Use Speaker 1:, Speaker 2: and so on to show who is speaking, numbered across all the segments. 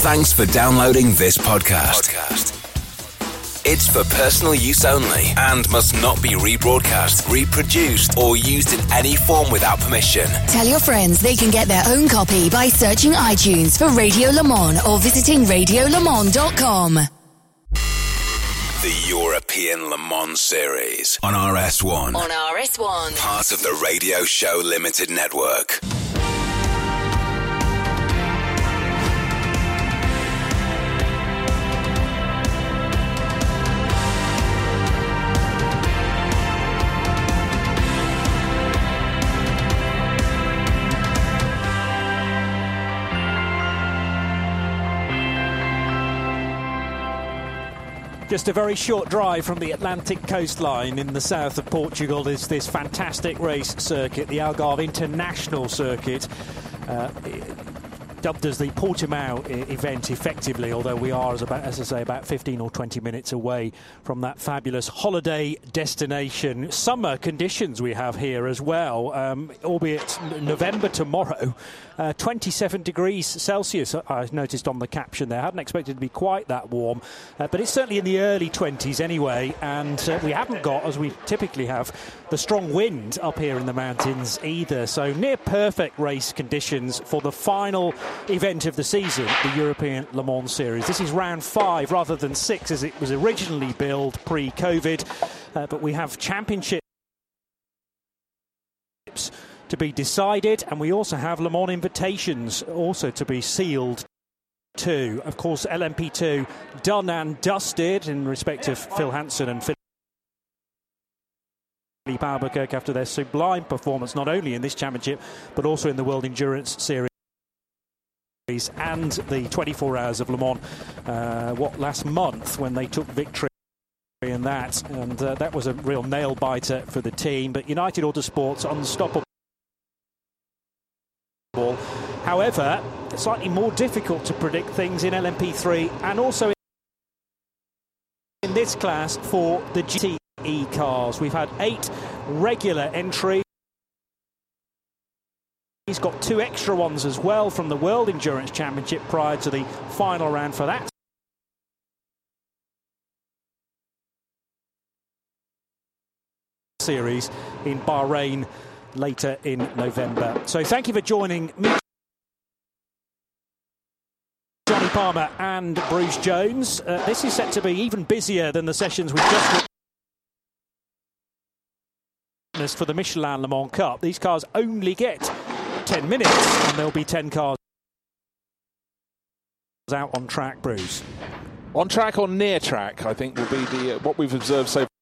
Speaker 1: Thanks for downloading this podcast. It's for personal use only and must not be rebroadcast, reproduced, or used in any form without permission.
Speaker 2: Tell your friends they can get their own copy by searching iTunes for Radio Le Mans or visiting radiolemans.com.
Speaker 1: The European Le Mans Series on RS1.
Speaker 2: On RS1.
Speaker 1: Part of the Radio Show Limited Network.
Speaker 3: Just a very short drive from the Atlantic coastline in the south of Portugal is this fantastic race circuit, the Algarve International Circuit. Uh, dubbed as the Portimao event effectively, although we are, as, about, as I say, about 15 or 20 minutes away from that fabulous holiday destination. Summer conditions we have here as well, um, albeit November tomorrow. Uh, 27 degrees Celsius, I noticed on the caption there. I hadn't expected to be quite that warm, uh, but it's certainly in the early 20s anyway. And uh, we haven't got, as we typically have, the strong wind up here in the mountains either. So near perfect race conditions for the final event of the season, the European Le Mans Series. This is round five rather than six as it was originally billed pre COVID, uh, but we have championships to be decided, and we also have Le Mans invitations also to be sealed. Too. Of course, LMP2 done and dusted in respect of Phil Hanson and Filipe Albuquerque after their sublime performance, not only in this championship, but also in the World Endurance Series and the 24 Hours of Le Mans, uh, what, last month when they took victory in that. And uh, that was a real nail biter for the team. But United Autosports unstoppable. However, slightly more difficult to predict things in LMP3 and also in this class for the GTE cars. We've had eight regular entries. He's got two extra ones as well from the World Endurance Championship prior to the final round for that. Series in Bahrain later in November. So thank you for joining me. Jonny Palmer and Bruce Jones. Uh, this is set to be even busier than the sessions we've just witnessed for the Michelin Le Mans Cup. These cars only get 10 minutes and there'll be 10 cars out on track, Bruce.
Speaker 4: On track or near track, I think will be the uh, what we've observed so far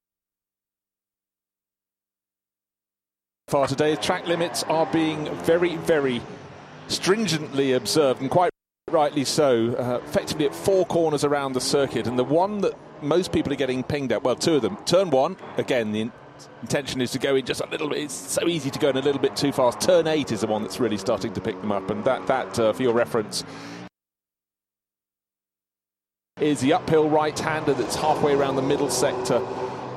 Speaker 4: today. Track limits are being very, very stringently observed, and quite rightly so. Uh, effectively at four corners around the circuit, and the one that most people are getting pinged at, well, two of them. Turn one, again, the intention is to go in just a little bit. It's so easy to go in a little bit too fast. Turn eight is the one that's really starting to pick them up, and that, that uh, for your reference, is the uphill right-hander that's halfway around the middle sector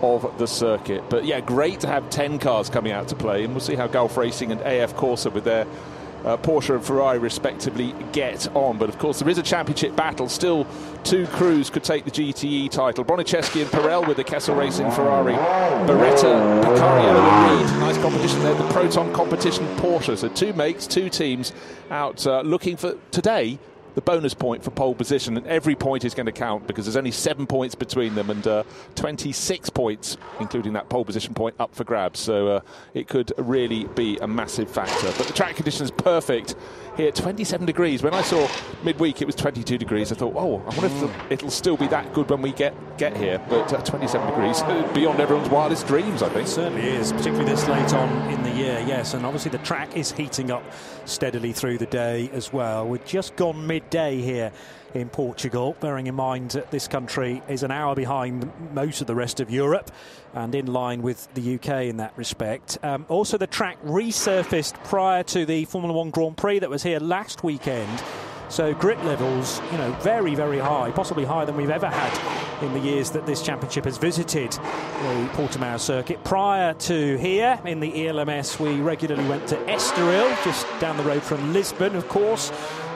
Speaker 4: of the circuit. But yeah, great to have 10 cars coming out to play, and we'll see how Gulf Racing and AF Corsa with their uh, Porsche and Ferrari respectively get on. But of course, there is a championship battle. Still, two crews could take the GTE title. Broniszewski and Perel with the Kessel Racing Ferrari. Beretta, Picario and Ried. Nice competition there. The Proton competition Porsche. So two makes, two teams out uh, looking for today the bonus point for pole position, and every point is going to count because there's only seven points between them and uh, 26 points, including that pole position point, up for grabs. So uh, it could really be a massive factor. But the track conditions perfect here, 27 degrees. When I saw midweek it was 22 degrees, I thought, oh, I wonder if the, it'll still be that good when we get get here. But uh, 27 degrees, beyond everyone's wildest dreams, I think.
Speaker 3: It certainly is, particularly this late on in the year, yes. And obviously the track is heating up steadily through the day as well. We've just gone midday here in Portugal, bearing in mind that this country is an hour behind most of the rest of Europe and in line with the UK in that respect. Um, also, the track resurfaced prior to the Formula One Grand Prix that was here last weekend. So grip levels, you know, very, very high, possibly higher than we've ever had in the years that this championship has visited the Portimao circuit. Prior to here in the ELMS, we regularly went to Estoril, just down the road from Lisbon, of course.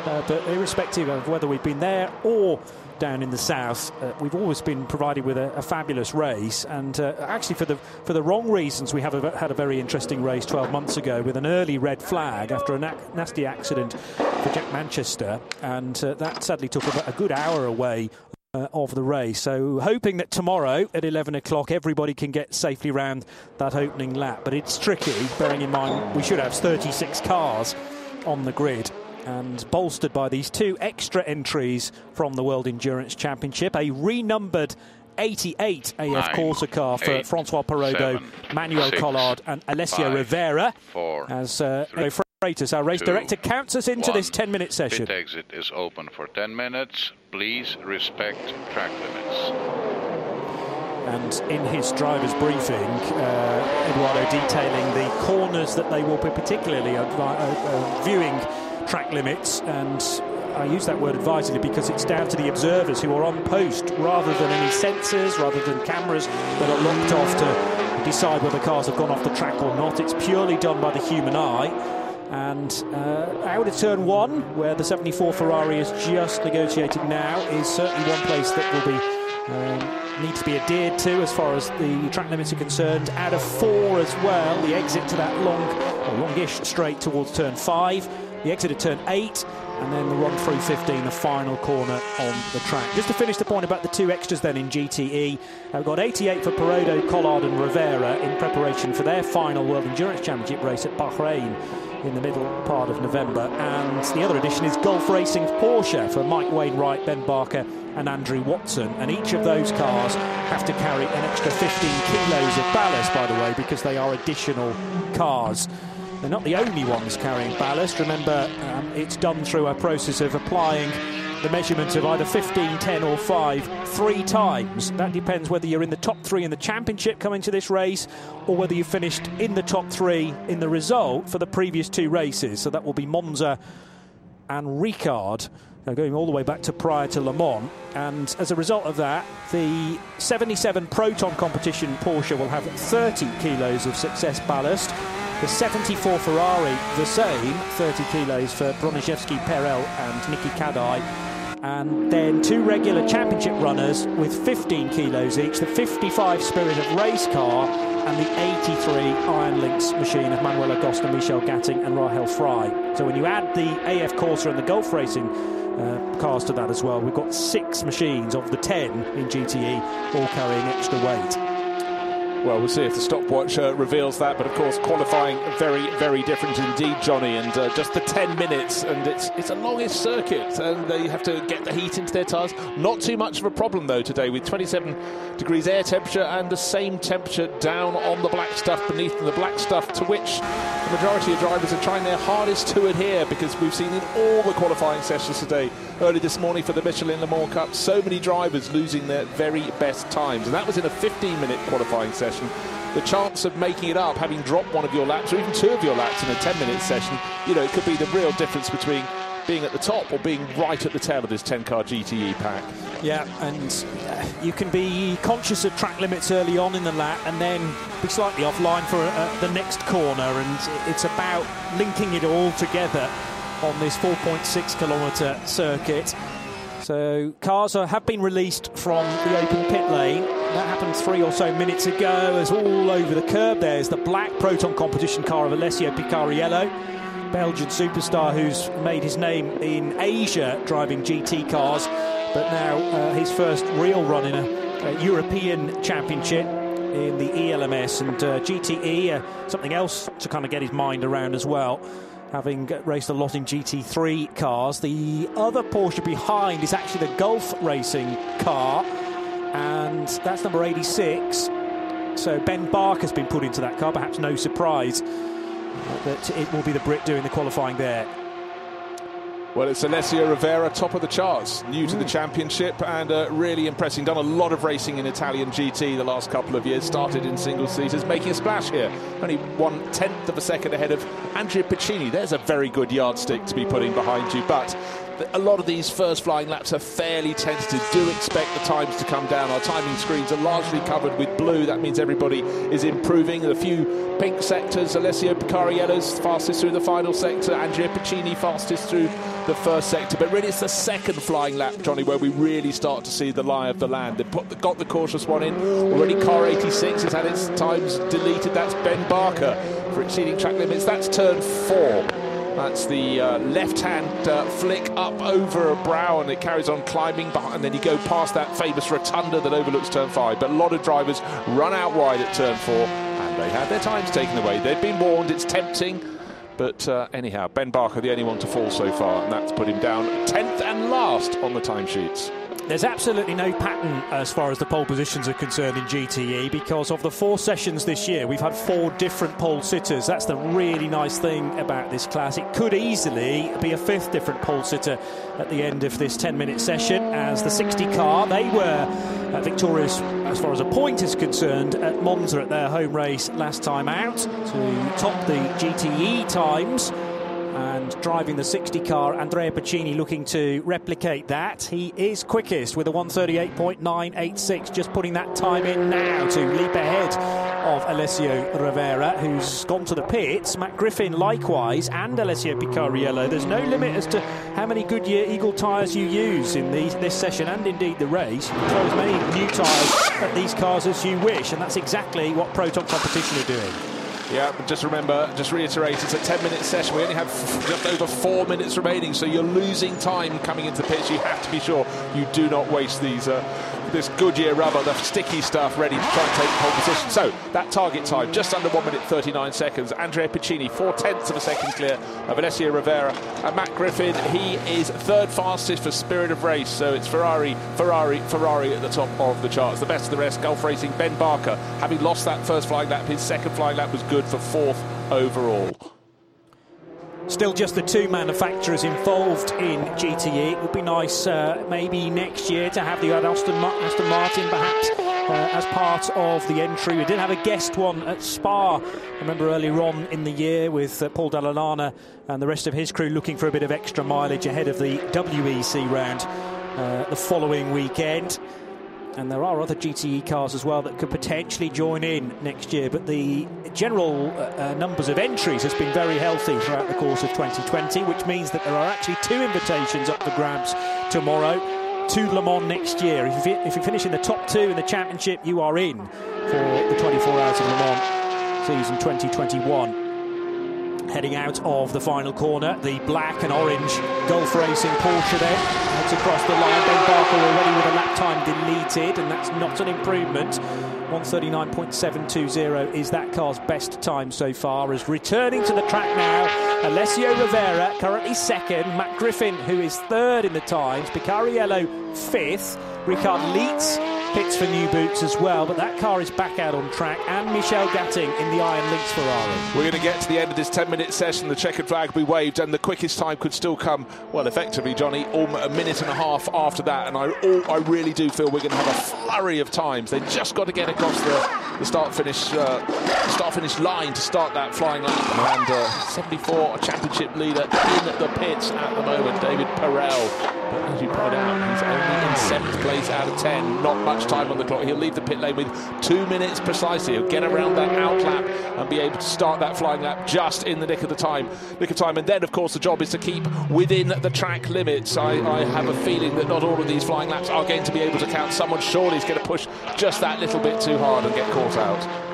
Speaker 3: Uh, but irrespective of whether we've been there or down in the south, uh, we've always been provided with a, a fabulous race. And uh, actually, for the for the wrong reasons, we have a, had a very interesting race 12 months ago with an early red flag after a na- nasty accident for Jack Manchester, and uh, that sadly took about a good hour away uh, of the race. So, hoping that tomorrow at 11 o'clock everybody can get safely round that opening lap. But it's tricky, bearing in mind we should have 36 cars on the grid. And bolstered by these two extra entries from the World Endurance Championship, a renumbered 88 AF
Speaker 5: Nine,
Speaker 3: Corsa car for
Speaker 5: eight,
Speaker 3: Francois Perrodo,
Speaker 5: seven,
Speaker 3: Manuel
Speaker 5: six,
Speaker 3: Collard, and Alessio
Speaker 5: five,
Speaker 3: Rovera.
Speaker 5: four,
Speaker 3: as uh,
Speaker 5: three,
Speaker 3: Freitas, our race
Speaker 5: two,
Speaker 3: director, counts us into
Speaker 5: one.
Speaker 3: this 10 minute session.
Speaker 5: Pit exit is open for 10 minutes. Please respect track limits.
Speaker 3: And in his driver's briefing, uh, Eduardo detailing the corners that they will be particularly uh, uh, viewing track limits. And I use that word advisedly because it's down to the observers who are on post rather than any sensors, rather than cameras that are locked off to decide whether cars have gone off the track or not. It's purely done by the human eye. And uh, out of turn one, where the 74 Ferrari is just negotiating now, is certainly one place that will be um, need to be adhered to as far as the track limits are concerned. Out of four as well, the exit to that long, or longish straight towards turn five, the exit at turn eight, and then the run through 15, the final corner on the track. Just to finish the point about the two extras then in GTE, we've got 88 for Perrodo, Collard, and Rivera in preparation for their final World Endurance Championship race at Bahrain in the middle part of November. And the other addition is Gulf Racing Porsche for Mike Wainwright, Ben Barker, and Andrew Watson. And each of those cars have to carry an extra 15 kilos of ballast, by the way, because they are additional cars. They're not the only ones carrying ballast. Remember, um, it's done through a process of applying the measurement of either 15, 10, or 5 three times. That depends whether you're in the top three in the championship coming to this race or whether you finished in the top three in the result for the previous two races. So that will be Monza and Ricard. Uh, going all the way back to prior to Le Mans. And as a result of that, the 77 Proton competition Porsche will have 30 kilos of success ballast. The 74 Ferrari, the same, 30 kilos for Broniszewski, Perel, and Niki Cadei. And then two regular championship runners with 15 kilos each, the 55 Spirit of Race car and the 83 Iron Lynx machine of Manuela Gostner, Michelle Gatting, and Rahel Frey. So when you add the AF Corsa and the Gulf Racing uh, cars to that as well, we've got six machines of the 10 in GTE, all carrying extra weight.
Speaker 4: Well, we'll see if the stopwatch uh, reveals that. But of course, qualifying very, very different indeed, Jonny. And uh, just the 10 minutes, and it's it's a longish circuit, and they have to get the heat into their tyres. Not too much of a problem though today, with 27 degrees air temperature and the same temperature down on the black stuff beneath them. The black stuff to which the majority of drivers are trying their hardest to adhere, because we've seen in all the qualifying sessions today, early this morning for the Michelin Le Mans Cup, so many drivers losing their very best times, and that was in a 15-minute qualifying session the chance of making it up, having dropped one of your laps or even two of your laps in a 10 minute session, you know, it could be the real difference between being at the top or being right at the tail of this 10 car GTE pack.
Speaker 3: Yeah, and uh, you can be conscious of track limits early on in the lap and then be slightly offline for uh, the next corner, and it's about linking it all together on this 4.6 kilometre circuit. So cars are, have been released from the open pit lane. That happened three or so minutes ago. As all over the curb, there's the black Proton competition car of Alessio Picariello, Belgian superstar who's made his name in Asia driving GT cars, but now uh, his first real run in a, a European championship in the ELMS and uh, GTE, uh, something else to kind of get his mind around as well having raced a lot in GT3 cars. The other Porsche behind is actually the Gulf Racing car, and that's number 86. So Ben Barker's been put into that car, perhaps no surprise that it will be the Brit doing the qualifying there.
Speaker 4: Well, it's Alessio Rovera, top of the charts, new to mm. the championship and uh, really impressing. Done a lot of racing in Italian GT the last couple of years. Started in single seaters, making a splash here. Only one tenth of a second ahead of Andrea Piccini. There's a very good yardstick to be putting behind you. But a lot of these first flying laps are fairly tentative. Do expect the times to come down. Our timing screens are largely covered with blue. That means everybody is improving. A few pink sectors. Alessio Picariello's fastest through the final sector. Andrea Piccini fastest through the first sector. But really, it's the second flying lap, Jonny, where we really start to see the lie of the land. They've put, got the cautious one in. Already car 86 has had its times deleted. That's Ben Barker for exceeding track limits. That's turn four. That's the uh, left-hand uh, flick up over a brow, and it carries on climbing, behind, and then you go past that famous rotunda that overlooks turn five. But a lot of drivers run out wide at turn four, and they had their times taken away. They've been warned; it's tempting. But uh, anyhow, Ben Barker, the only one to fall so far, and that's put him down 10th and last on the timesheets.
Speaker 3: There's absolutely no pattern as far as the pole positions are concerned in GTE because of the four sessions this year, we've had four different pole sitters. That's the really nice thing about this class. It could easily be a fifth different pole sitter at the end of this 10 minute session as the 60 car, they were uh, victorious as far as a point is concerned at Monza at their home race last time out to top the GTE times and driving the 60 car, Andrea Piccini looking to replicate that. He is quickest with a 138.986, just putting that time in now to leap ahead of Alessio Rovera, who's gone to the pits. Matt Griffin likewise, and Alessio Picariello. There's no limit as to how many Goodyear Eagle tyres you use in this session and indeed the race. You throw as many new tyres at these cars as you wish, and that's exactly what Proton Competition are doing.
Speaker 4: Yeah, but just remember, just reiterate, it's a 10 minute session. We only have just over four minutes remaining, so you're losing time coming into the pitch. You have to be sure you do not waste these. Uh, this Goodyear rubber, the sticky stuff, ready to try and take pole position. So that target time, just under 1 minute 39 seconds. Andrea Piccini, four tenths of a second clear of Alessio Rovera. And Matt Griffin, he is third fastest for Spirit of Race. So it's Ferrari, Ferrari, Ferrari at the top of the charts. The best of the rest, Gulf Racing, Ben Barker, having lost that first flying lap, his second flying lap was good for fourth overall.
Speaker 3: Still just the two manufacturers involved in GTE. It would be nice uh, maybe next year to have the Aston, Ma- Aston Martin perhaps uh, as part of the entry. We did have a guest one at Spa, I remember earlier on in the year with uh, Paul Dalla Lana and the rest of his crew looking for a bit of extra mileage ahead of the WEC round uh, the following weekend and there are other GTE cars as well that could potentially join in next year. But the general uh, uh, numbers of entries has been very healthy throughout the course of 2020, which means that there are actually two invitations up for grabs tomorrow to Le Mans next year. If you, if you finish in the top two in the championship, you are in for the 24 Hours of Le Mans season 2021 heading out of the final corner. The black and orange Gulf Racing Porsche then heads across the line. Ben Barker already with a lap time and that's not an improvement. 139.720 is that car's best time so far. As returning to the track now, Alessio Rovera, currently second, Matt Griffin, who is third in the times, Picariello fifth, Richard Lietz pits for new boots as well, but that car is back out on track, and Michelle Gatting in the Iron Lynx Ferrari.
Speaker 4: We're going to get to the end of this 10 minute session. The checkered flag will be waved, and the quickest time could still come, well, effectively, Jonny, um, a minute and a half after that. And I, all, I really do feel we're going to have a flurry of times. They've just got to get across the, the start finish uh, start finish line to start that flying lap. And uh, 74, a championship leader in the pits at the moment, David Perel. But as you point out, he's only in seventh place out of 10. Not much time on the clock. He'll leave the pit lane with two minutes precisely. He'll get around that out lap and be able to start that flying lap just in the nick of the time. Nick of time. And then, of course, the job is to keep within the track limits. I, I have a feeling that not all of these flying laps are going to be able to count. Someone surely is going to push just that little bit too hard and get caught out.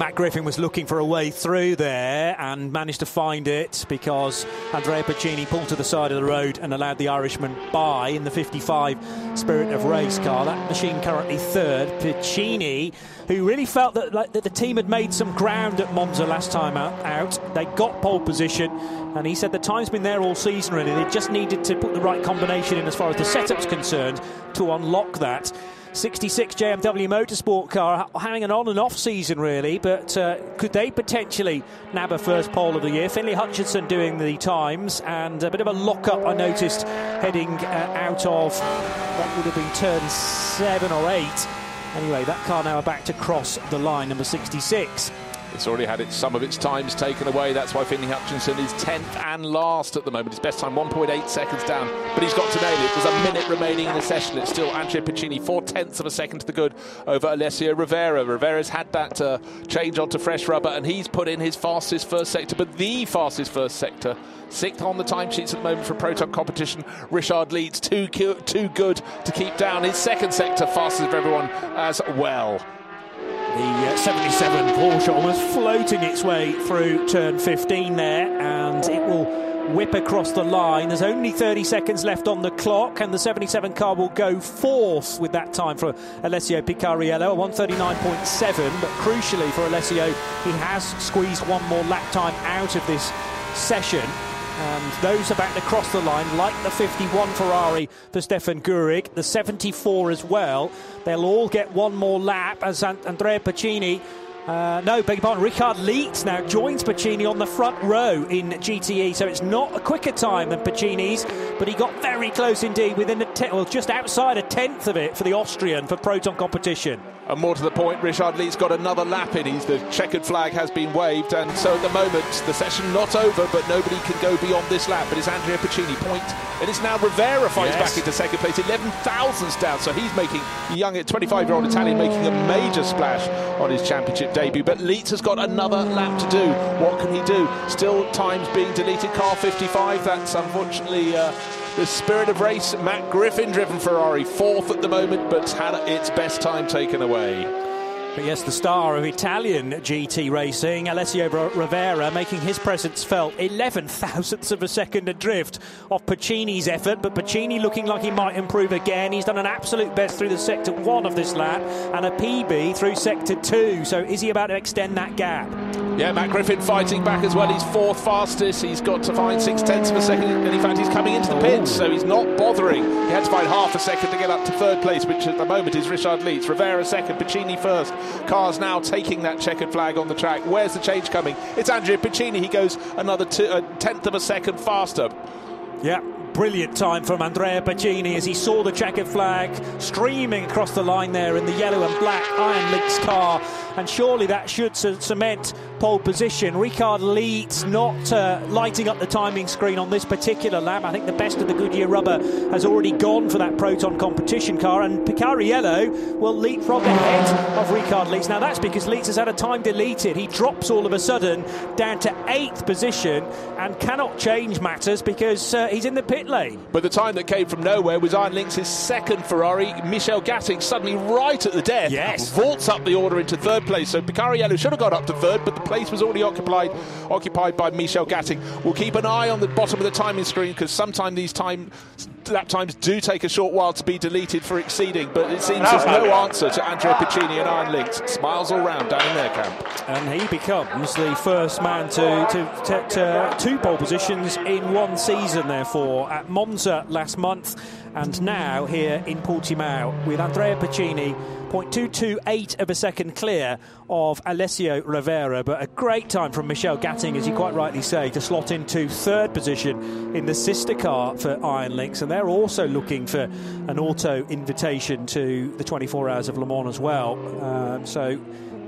Speaker 3: Matt Griffin was looking for a way through there and managed to find it because Andrea Piccini pulled to the side of the road and allowed the Irishman by in the 55 Spirit of Race car. That machine currently third. Piccini, who really felt that, like, that the team had made some ground at Monza last time out. They got pole position and he said the time's been there all season really. They just needed to put the right combination in as far as the setup's concerned to unlock that. 66 JMW Motorsport car having an on and off season, really, but uh, could they potentially nab a first pole of the year? Finlay Hutchison doing the times, and a bit of a lock up I noticed heading uh, out of what would have been turn seven or eight. Anyway, that car now back to cross the line, number 66.
Speaker 4: It's already had its, some of its times taken away. That's why Finlay Hutchison is 10th and last at the moment. His best time 1.8 seconds down, but he's got to nail it. There's a minute remaining in the session. It's still Andrea Piccini, four tenths of a second to the good over Alessio Rovera. Rovera's had that uh, change onto fresh rubber, and he's put in his fastest first sector, but the fastest first sector. Sixth on the timesheets at the moment for Proton competition. Richard Lietz too, too good to keep down. His second sector fastest of everyone as well.
Speaker 3: The uh, 77 Porsche almost floating its way through turn 15 there, and it will whip across the line. There's only 30 seconds left on the clock, and the 77 car will go fourth with that time for Alessio Picariello, 139.7. But crucially for Alessio, he has squeezed one more lap time out of this session. And those about to cross the line, like the 51 Ferrari for Stefan Gurig, the 74 as well, they'll all get one more lap as Andrea Piccini uh, no, beg your pardon. Richard Lietz now joins Piccini on the front row in GTE, so it's not a quicker time than Piccini's, but he got very close indeed, within a te- well, just outside a tenth of it for the Austrian for Proton competition.
Speaker 4: And more to the point, Richard Lietz got another lap in. He's the checkered flag has been waved, and so at the moment the session not over, but nobody can go beyond this lap. But it's Andrea Piccini point. and it's now Rovera finds yes. back into second place, 11 thousandths down. So he's making young 25-year-old Italian making a major splash on his championship debut. But Lietz has got another lap to do. What can he do? Still times being deleted. Car 55. That's unfortunately. Uh, the spirit of race, Matt Griffin driven Ferrari, fourth at the moment, but had its best time taken away.
Speaker 3: But yes, the star of Italian GT racing, Alessio Rovera, making his presence felt 11 thousandths of a second adrift of Piccini's effort, but Piccini looking like he might improve again. He's done an absolute best through the sector one of this lap and a PB through sector two. So is he about to extend that gap?
Speaker 4: Yeah, Matt Griffin fighting back as well. He's fourth fastest. He's got to find six tenths of a second, and in fact, he's coming into the pits, so he's not bothering. He had to find half a second to get up to third place, which at the moment is Richard Lietz. Rovera second, Piccini first. Cars now taking that checkered flag on the track. Where's the change coming? It's Andrea Piccini. He goes another a uh, tenth of a second faster.
Speaker 3: Yeah, brilliant time from Andrea Piccini as he saw the checkered flag streaming across the line there in the yellow and black Iron Lynx car. And surely that should cement pole position. Richard Lietz not uh, lighting up the timing screen on this particular lap. I think the best of the Goodyear rubber has already gone for that Proton competition car, and Picariello will leapfrog ahead of Richard Lietz. Now that's because Lietz has had a time deleted. He drops all of a sudden down to eighth position and cannot change matters because uh, he's in the pit lane.
Speaker 4: But the time that came from nowhere was Iron Lynx's second Ferrari. Michelle Gatting suddenly right at the death.
Speaker 3: Yes.
Speaker 4: Vaults up the order into third place. So Picariello should have got up to third, but the place was already occupied occupied by Michelle Gatting. We'll keep an eye on the bottom of the timing screen because sometimes these time lap times do take a short while to be deleted for exceeding, but it seems oh, there's no answer to Andrea Piccini and Iron Lynx. Smiles all round down in their camp.
Speaker 3: And he becomes the first man to, to, to, to two pole positions in one season, therefore, at Monza last month and now here in Portimao with Andrea Piccini 0.228 of a second clear of Alessio Rovera, but a great time from Michelle Gatting, as you quite rightly say, to slot into third position in the sister car for Iron Lynx, and they're also looking for an auto invitation to the 24 Hours of Le Mans as well. Um, so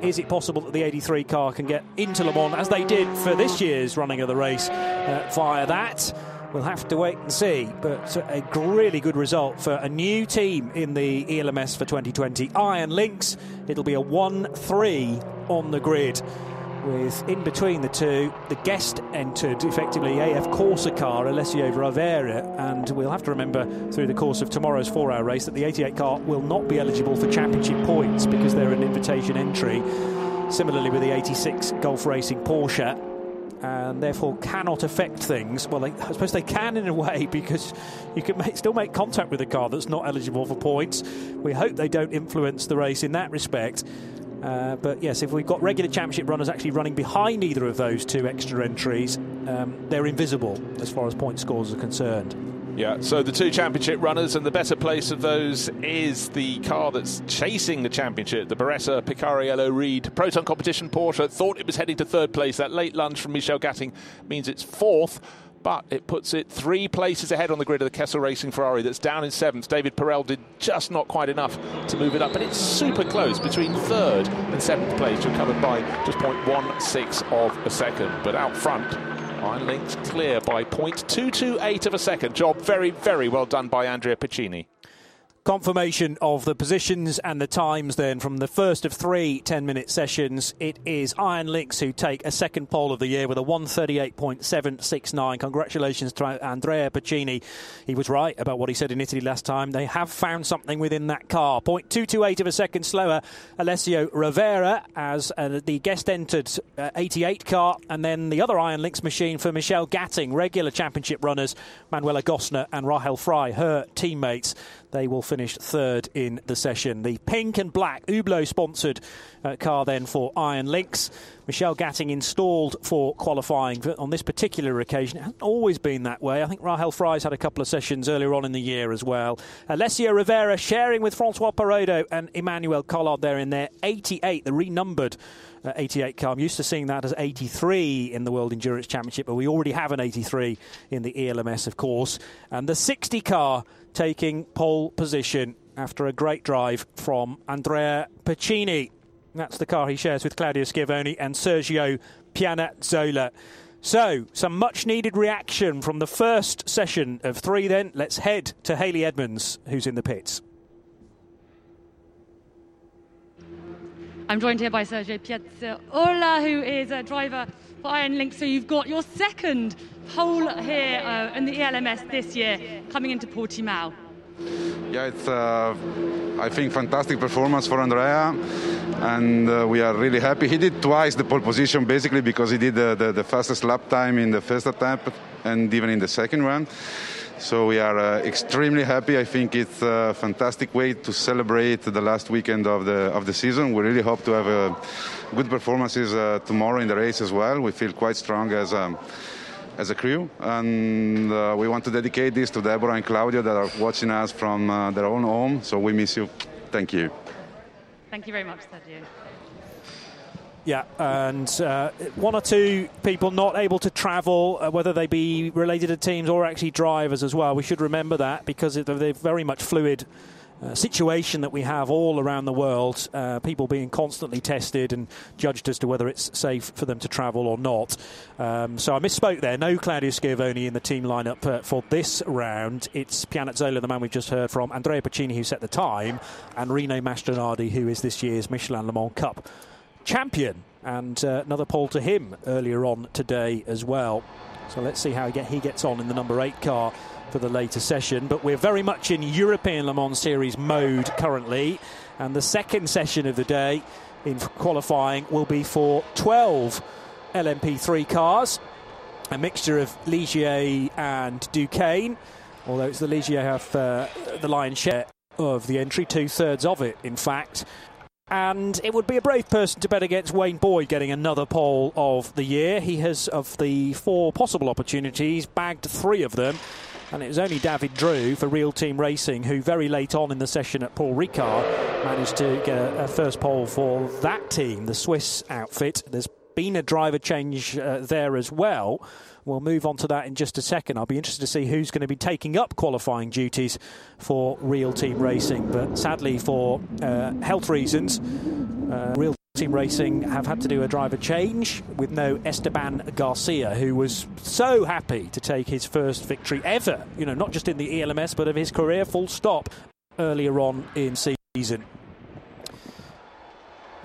Speaker 3: is it possible that the 83 car can get into Le Mans as they did for this year's running of the race uh, via that? We'll have to wait and see, but a really good result for a new team in the ELMS for 2020. Iron Lynx, it'll be a 1 3 on the grid. With in between the two, the guest entered effectively AF Corsa car, Alessio Rovera, and we'll have to remember through the course of tomorrow's four hour race that the 88 car will not be eligible for championship points because they're an invitation entry. Similarly, with the 86 Gulf Racing Porsche, and therefore cannot affect things. Well, they, I suppose they can in a way because you can make, still make contact with a car that's not eligible for points. We hope they don't influence the race in that respect. Uh, but yes, if we've got regular championship runners actually running behind either of those two extra entries, um, they're invisible as far as point scores are concerned.
Speaker 4: Yeah, so the two championship runners, and the better place of those is the car that's chasing the championship, the Beretta Picariello Ried Proton Competition Porsche. Thought it was heading to third place. That late lunge from Michelle Gatting means it's fourth. but it puts it three places ahead on the grid of the Kessel Racing Ferrari that's down in seventh. David Perel did just not quite enough to move it up, but it's super close between third and seventh place, You're covered by just 0.16 of a second. But out front, Iron Lynx clear by 0.228 of a second. Job very, very well done by Andrea Piccini.
Speaker 3: Confirmation of the positions and the times then from the first of three 10 minute sessions. It is Iron Lynx who take a second pole of the year with a 138.769. Congratulations to Andrea Piccini. He was right about what he said in Italy last time. They have found something within that car. 0.228 of a second slower, Alessio Rovera as uh, the guest entered uh, 88 car. And then the other Iron Lynx machine for Michelle Gatting, regular championship runners, Manuela Gostner and Rahel Frey, her teammates. They will finish third in the session. The pink and black Hublot sponsored uh, car then for Iron Lynx. Michelle Gatting installed for qualifying on this particular occasion. It hasn't always been that way. I think Rahel Frey's had a couple of sessions earlier on in the year as well. Alessio Rovera sharing with Francois Perrodo and Emmanuel Collard there in their 88, the renumbered uh, 88 car. I'm used to seeing that as 83 in the World Endurance Championship, but we already have an 83 in the ELMS, of course. And the 60 car taking pole position after a great drive from Andrea Piccini. That's the car he shares with Claudio Schiavoni and Sergio Pianezzola. So, some much needed reaction from the first session of three then. Let's head to Haley Edmonds, who's in the pits.
Speaker 6: I'm joined here by Sergio Piazzola, who is a driver for Iron Lynx. So you've got your second pole here uh, in the ELMS this year, coming into Portimao.
Speaker 7: Yeah, it's uh, I think fantastic performance for Andrea, and uh, we are really happy. He did twice the pole position basically because he did the, the, the fastest lap time in the first attempt and even in the second one. So we are uh, extremely happy. I think it's a fantastic way to celebrate the last weekend of the of the season. We really hope to have uh, good performances uh, tomorrow in the race as well. We feel quite strong as. Um, as a crew, and uh, we want to dedicate this to Deborah and Claudio that are watching us from uh, their own home. So we miss you. Thank you.
Speaker 6: Thank you very much, Sergio.
Speaker 3: Yeah, and uh, one or two people not able to travel, uh, whether they be related to teams or actually drivers as well. We should remember that because they're very much fluid. Uh, situation that we have all around the world, uh, people being constantly tested and judged as to whether it's safe for them to travel or not. Um, so I misspoke there. No Claudio Schiavoni in the team lineup uh, for this round. It's Pianezzola, the man we've just heard from, Andrea Piccini, who set the time, and Rino Mastronardi, who is this year's Michelin Le Mans Cup champion. And uh, another pole to him earlier on today as well. So let's see how he, gets on in the number eight car for the later session. But we're very much in European Le Mans Series mode currently. And the second session of the day in qualifying will be for 12 LMP3 cars, a mixture of Ligier and Duqueine. Although it's the Ligier have uh, the lion's share of the entry, two thirds of it, in fact. And it would be a brave person to bet against Wayne Boyd getting another pole of the year. He has, of the four possible opportunities, bagged three of them. And it was only David Droux for Real Team Racing who, very late on in the session at Paul Ricard, managed to get a, a first pole for that team, the Swiss outfit. There's been a driver change uh, there as well. We'll move on to that in just a second. I'll be interested to see who's going to be taking up qualifying duties for Real Team Racing. But sadly, for uh, health reasons, uh, Real Team Racing have had to do a driver change with no Esteban Garcia, who was so happy to take his first victory ever, you know, not just in the ELMS, but of his career, full stop, earlier on in season.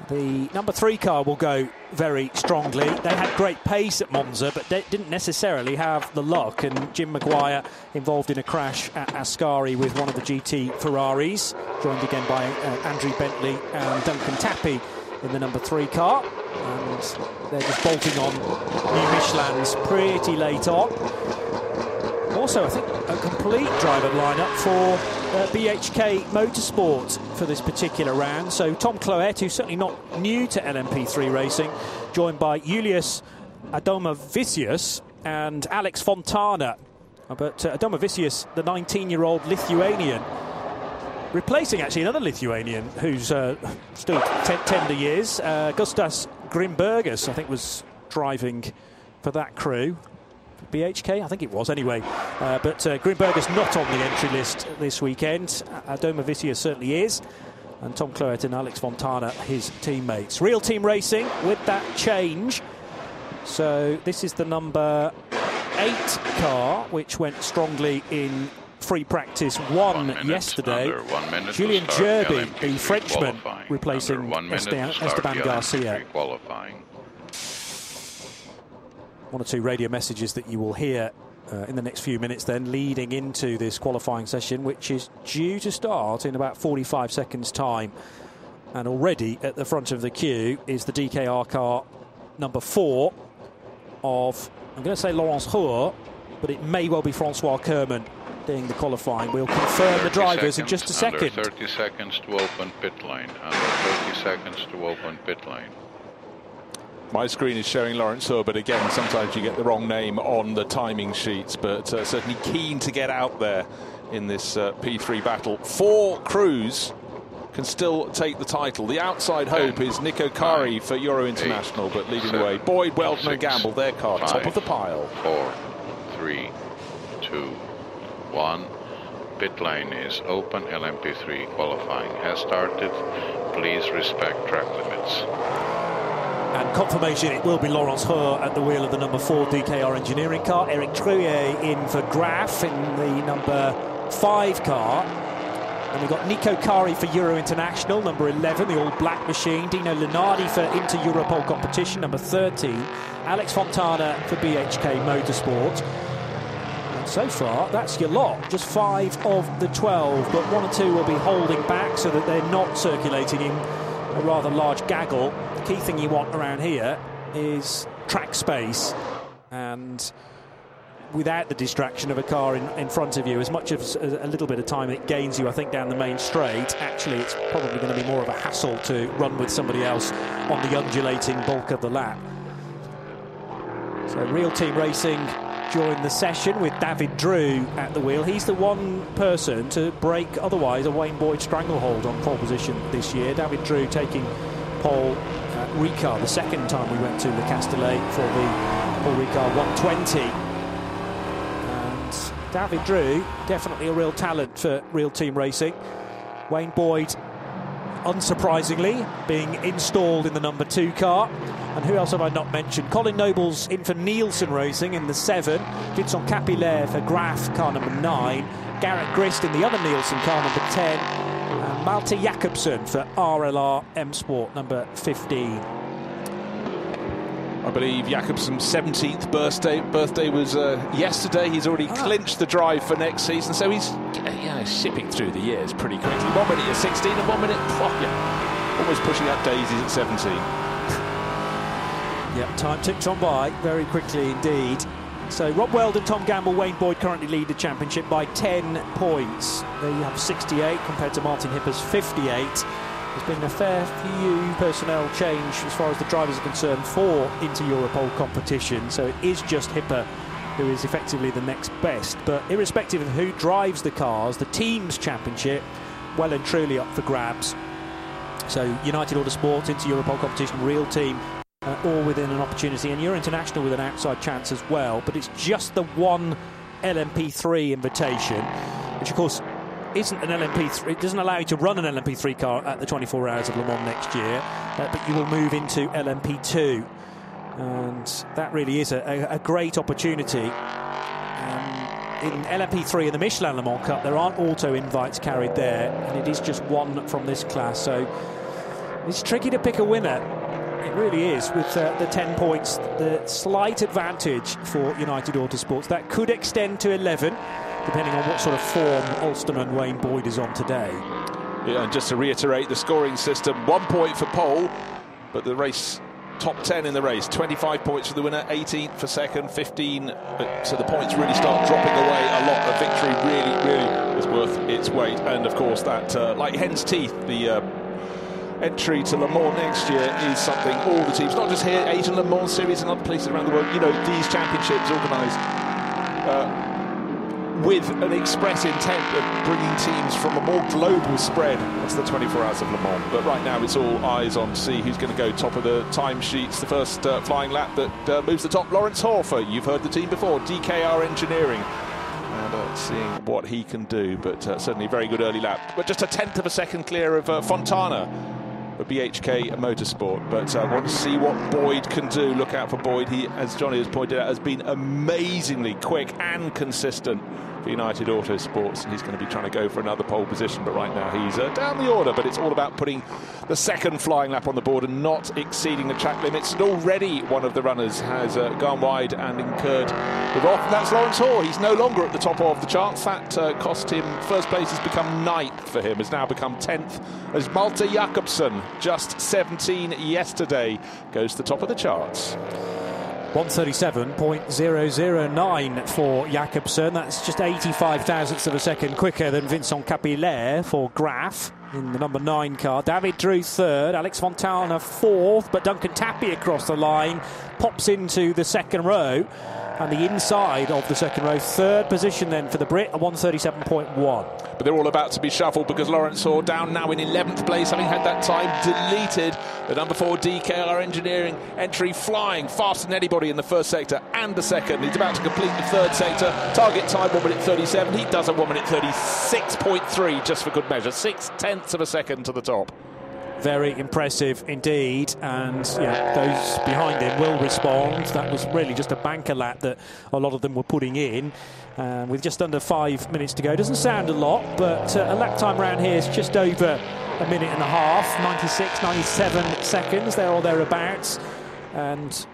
Speaker 3: The number three car will go very strongly. They had great pace at Monza, but they didn't necessarily have the luck. And Jim McGuire involved in a crash at Ascari with one of the GT Ferraris, joined again by uh, Andrew Bentley and Duncan Tappy in the number three car. And they're just bolting on new Michelin's pretty late on. Also, I think a complete driver lineup for uh, BHK Motorsport for this particular round. So Tom Cloet, who's certainly not new to LMP3 racing, joined by Julius Adomavicius and Alex Fontana. Uh, but uh, Adomavicius, the 19-year-old Lithuanian, replacing actually another Lithuanian who's uh, still ten- tender years, uh, Gustas Grimbergus, I think was driving for that crew. BHK, I think it was anyway. Uh, but uh, Grimberger's not on the entry list this weekend. Adomavicius certainly is. And Tom Cloet and Alex Fontana, his teammates. Real team racing with that change. So this is the number eight car, which went strongly in free practice one,
Speaker 5: minute,
Speaker 3: yesterday.
Speaker 5: one
Speaker 3: Julien
Speaker 5: Gerbi,
Speaker 3: the Frenchman, replacing
Speaker 5: one
Speaker 3: Esteban, Esteban Garcia.
Speaker 5: LMP3 qualifying.
Speaker 3: One or two radio messages that you will hear uh, in the next few minutes, then leading into this qualifying session, which is due to start in about 45 seconds' time. And already at the front of the queue is the DKR car number four of, I'm going to say Laurents Hörr, but it may well be Francois Kirmann doing the qualifying. We'll confirm the
Speaker 5: 30
Speaker 3: drivers in just a second.
Speaker 5: Under 30 seconds to open pit lane. Under 30 seconds to open pit lane.
Speaker 4: My screen is showing Laurents Hörr, but again, sometimes you get the wrong name on the timing sheets. But uh, certainly keen to get out there in this uh, P3 battle. Four crews can still take the title. The outside hope is Nico Kari for Euro
Speaker 5: eight,
Speaker 4: International, but leading the way. Boyd, Wheldon, and Gamble, their car, top of the pile.
Speaker 5: Four, three, two, one. Pit lane is open. LMP3 qualifying has started. Please respect track limits.
Speaker 3: And confirmation it will be Laurents Hörr at the wheel of the number four DKR engineering car. Eric Trouillet in for Graff in the number five car. And we've got Nico Kari for Euro International, number 11, the all black machine. Dino Lunardi for Inter Europol competition, number 13. Alex Fontana for BHK Motorsport. And so far, that's your lot. Just five of the 12, but one or two will be holding back so that they're not circulating in a rather large gaggle. Key thing you want around here is track space and without the distraction of a car in, in front of you, as much as a, a little bit of time it gains you, I think, down the main straight, actually it's probably going to be more of a hassle to run with somebody else on the undulating bulk of the lap. So real team racing during the session with David Droux at the wheel. He's the one person to break otherwise a Wayne Boyd stranglehold on pole position this year. David Droux taking pole Ricard the second time we went to Le Castellet for the Paul Ricard 120. And David Droux, definitely a real talent for real team racing. Wayne Boyd, unsurprisingly, being installed in the number two car. And who else have I not mentioned? Colin Noble's in for Nielsen Racing in the seven. Vincent Capillaire for Graff, car number nine. Garrett Grist in the other Nielsen car, number 10. Malte Jakobsen for RLR M Sport, number 15.
Speaker 4: I believe Jakobsen's 17th birthday birthday was uh, yesterday. He's already clinched the drive for next season, so he's know, shipping through the years pretty quickly. One minute at 16 and one minute, oh, yeah, almost pushing up daisies at 17.
Speaker 3: Yep, time ticks on by very quickly indeed. So Rob Wheldon, Tom Gamble, Wayne Boyd currently lead the championship by 10 points. They have 68 compared to Martin Hipper's 58. There's been a fair few personnel change as far as the drivers are concerned for Inter Europol competition. So it is just Hipper who is effectively the next best. But irrespective of who drives the cars, the team's championship well and truly up for grabs. So United Autosport, Inter Europol competition, real team all within an opportunity, and Euro International with an outside chance as well. But it's just the one LMP3 invitation, which of course isn't an LMP3. It doesn't allow you to run an LMP3 car at the 24 Hours of Le Mans next year, uh, but you will move into LMP2, and that really is a, a, a great opportunity. Um, in LMP3 and the Michelin Le Mans Cup, there aren't auto invites carried there, and it is just one from this class. So it's tricky to pick a winner. It really is, with uh, the 10 points, the slight advantage for United Autosports. That could extend to 11, depending on what sort of form Ulsterman Wayne Boyd is on today.
Speaker 4: Yeah, and just to reiterate the scoring system, one point for pole, but the race top 10 in the race 25 points for the winner 18 for second 15 uh, so the points really start dropping away a lot a victory really really is worth its weight and of course that uh, like hen's teeth the uh, entry to Le Mans next year is something all the teams not just here Asian Le Mans series and other places around the world you know these championships organised uh, with an express intent of bringing teams from a more global spread. That's the 24 Hours of Le Mans. But right now it's all eyes on to see who's going to go top of the timesheets. The first uh, flying lap that uh, moves the top, Lawrence Hofer. You've heard the team before, DKR Engineering. And uh, seeing what he can do, but uh, certainly very good early lap. But just a tenth of a second clear of uh, Fontana BHK Motorsport. But I uh, want to see what Boyd can do. Look out for Boyd. He, as Jonny has pointed out, has been amazingly quick and consistent for United Autosports. And he's going to be trying to go for another pole position. But right now he's uh, down the order. But it's all about putting the second flying lap on the board and not exceeding the track limits. And already one of the runners has uh, gone wide and incurred the off. And that's Laurents Hörr. He's no longer at the top of the charts. That uh, cost him first place has become ninth for him. Has now become tenth as Malte Jakobsen just 17 yesterday, goes to the top of the charts.
Speaker 3: 137.009 for Jakobsen. That's just 85 thousandths of a second quicker than Vincent Capillaire for Graff in the number nine car. David Droux third, Alex Fontana fourth, but Duncan Tappy across the line pops into the second row and the inside of the second row. Third position then for the Brit, a 137.1.
Speaker 4: But they're all about to be shuffled because Laurents Hörr down now in 11th place, having had that time deleted. The number four DKR Engineering entry flying faster than anybody in the first sector and the second. He's about to complete the third sector. Target time 1 minute 37. He does a 1 minute 36.3 just for good measure. Six tenths of a second to the top
Speaker 3: very impressive indeed. And yeah, those behind him will respond. That was really just a banker lap that a lot of them were putting in. Uh, with just under five minutes to go. Doesn't sound a lot, but uh, a lap time around here is just over a minute and a half 96, 97 seconds, there or thereabouts. And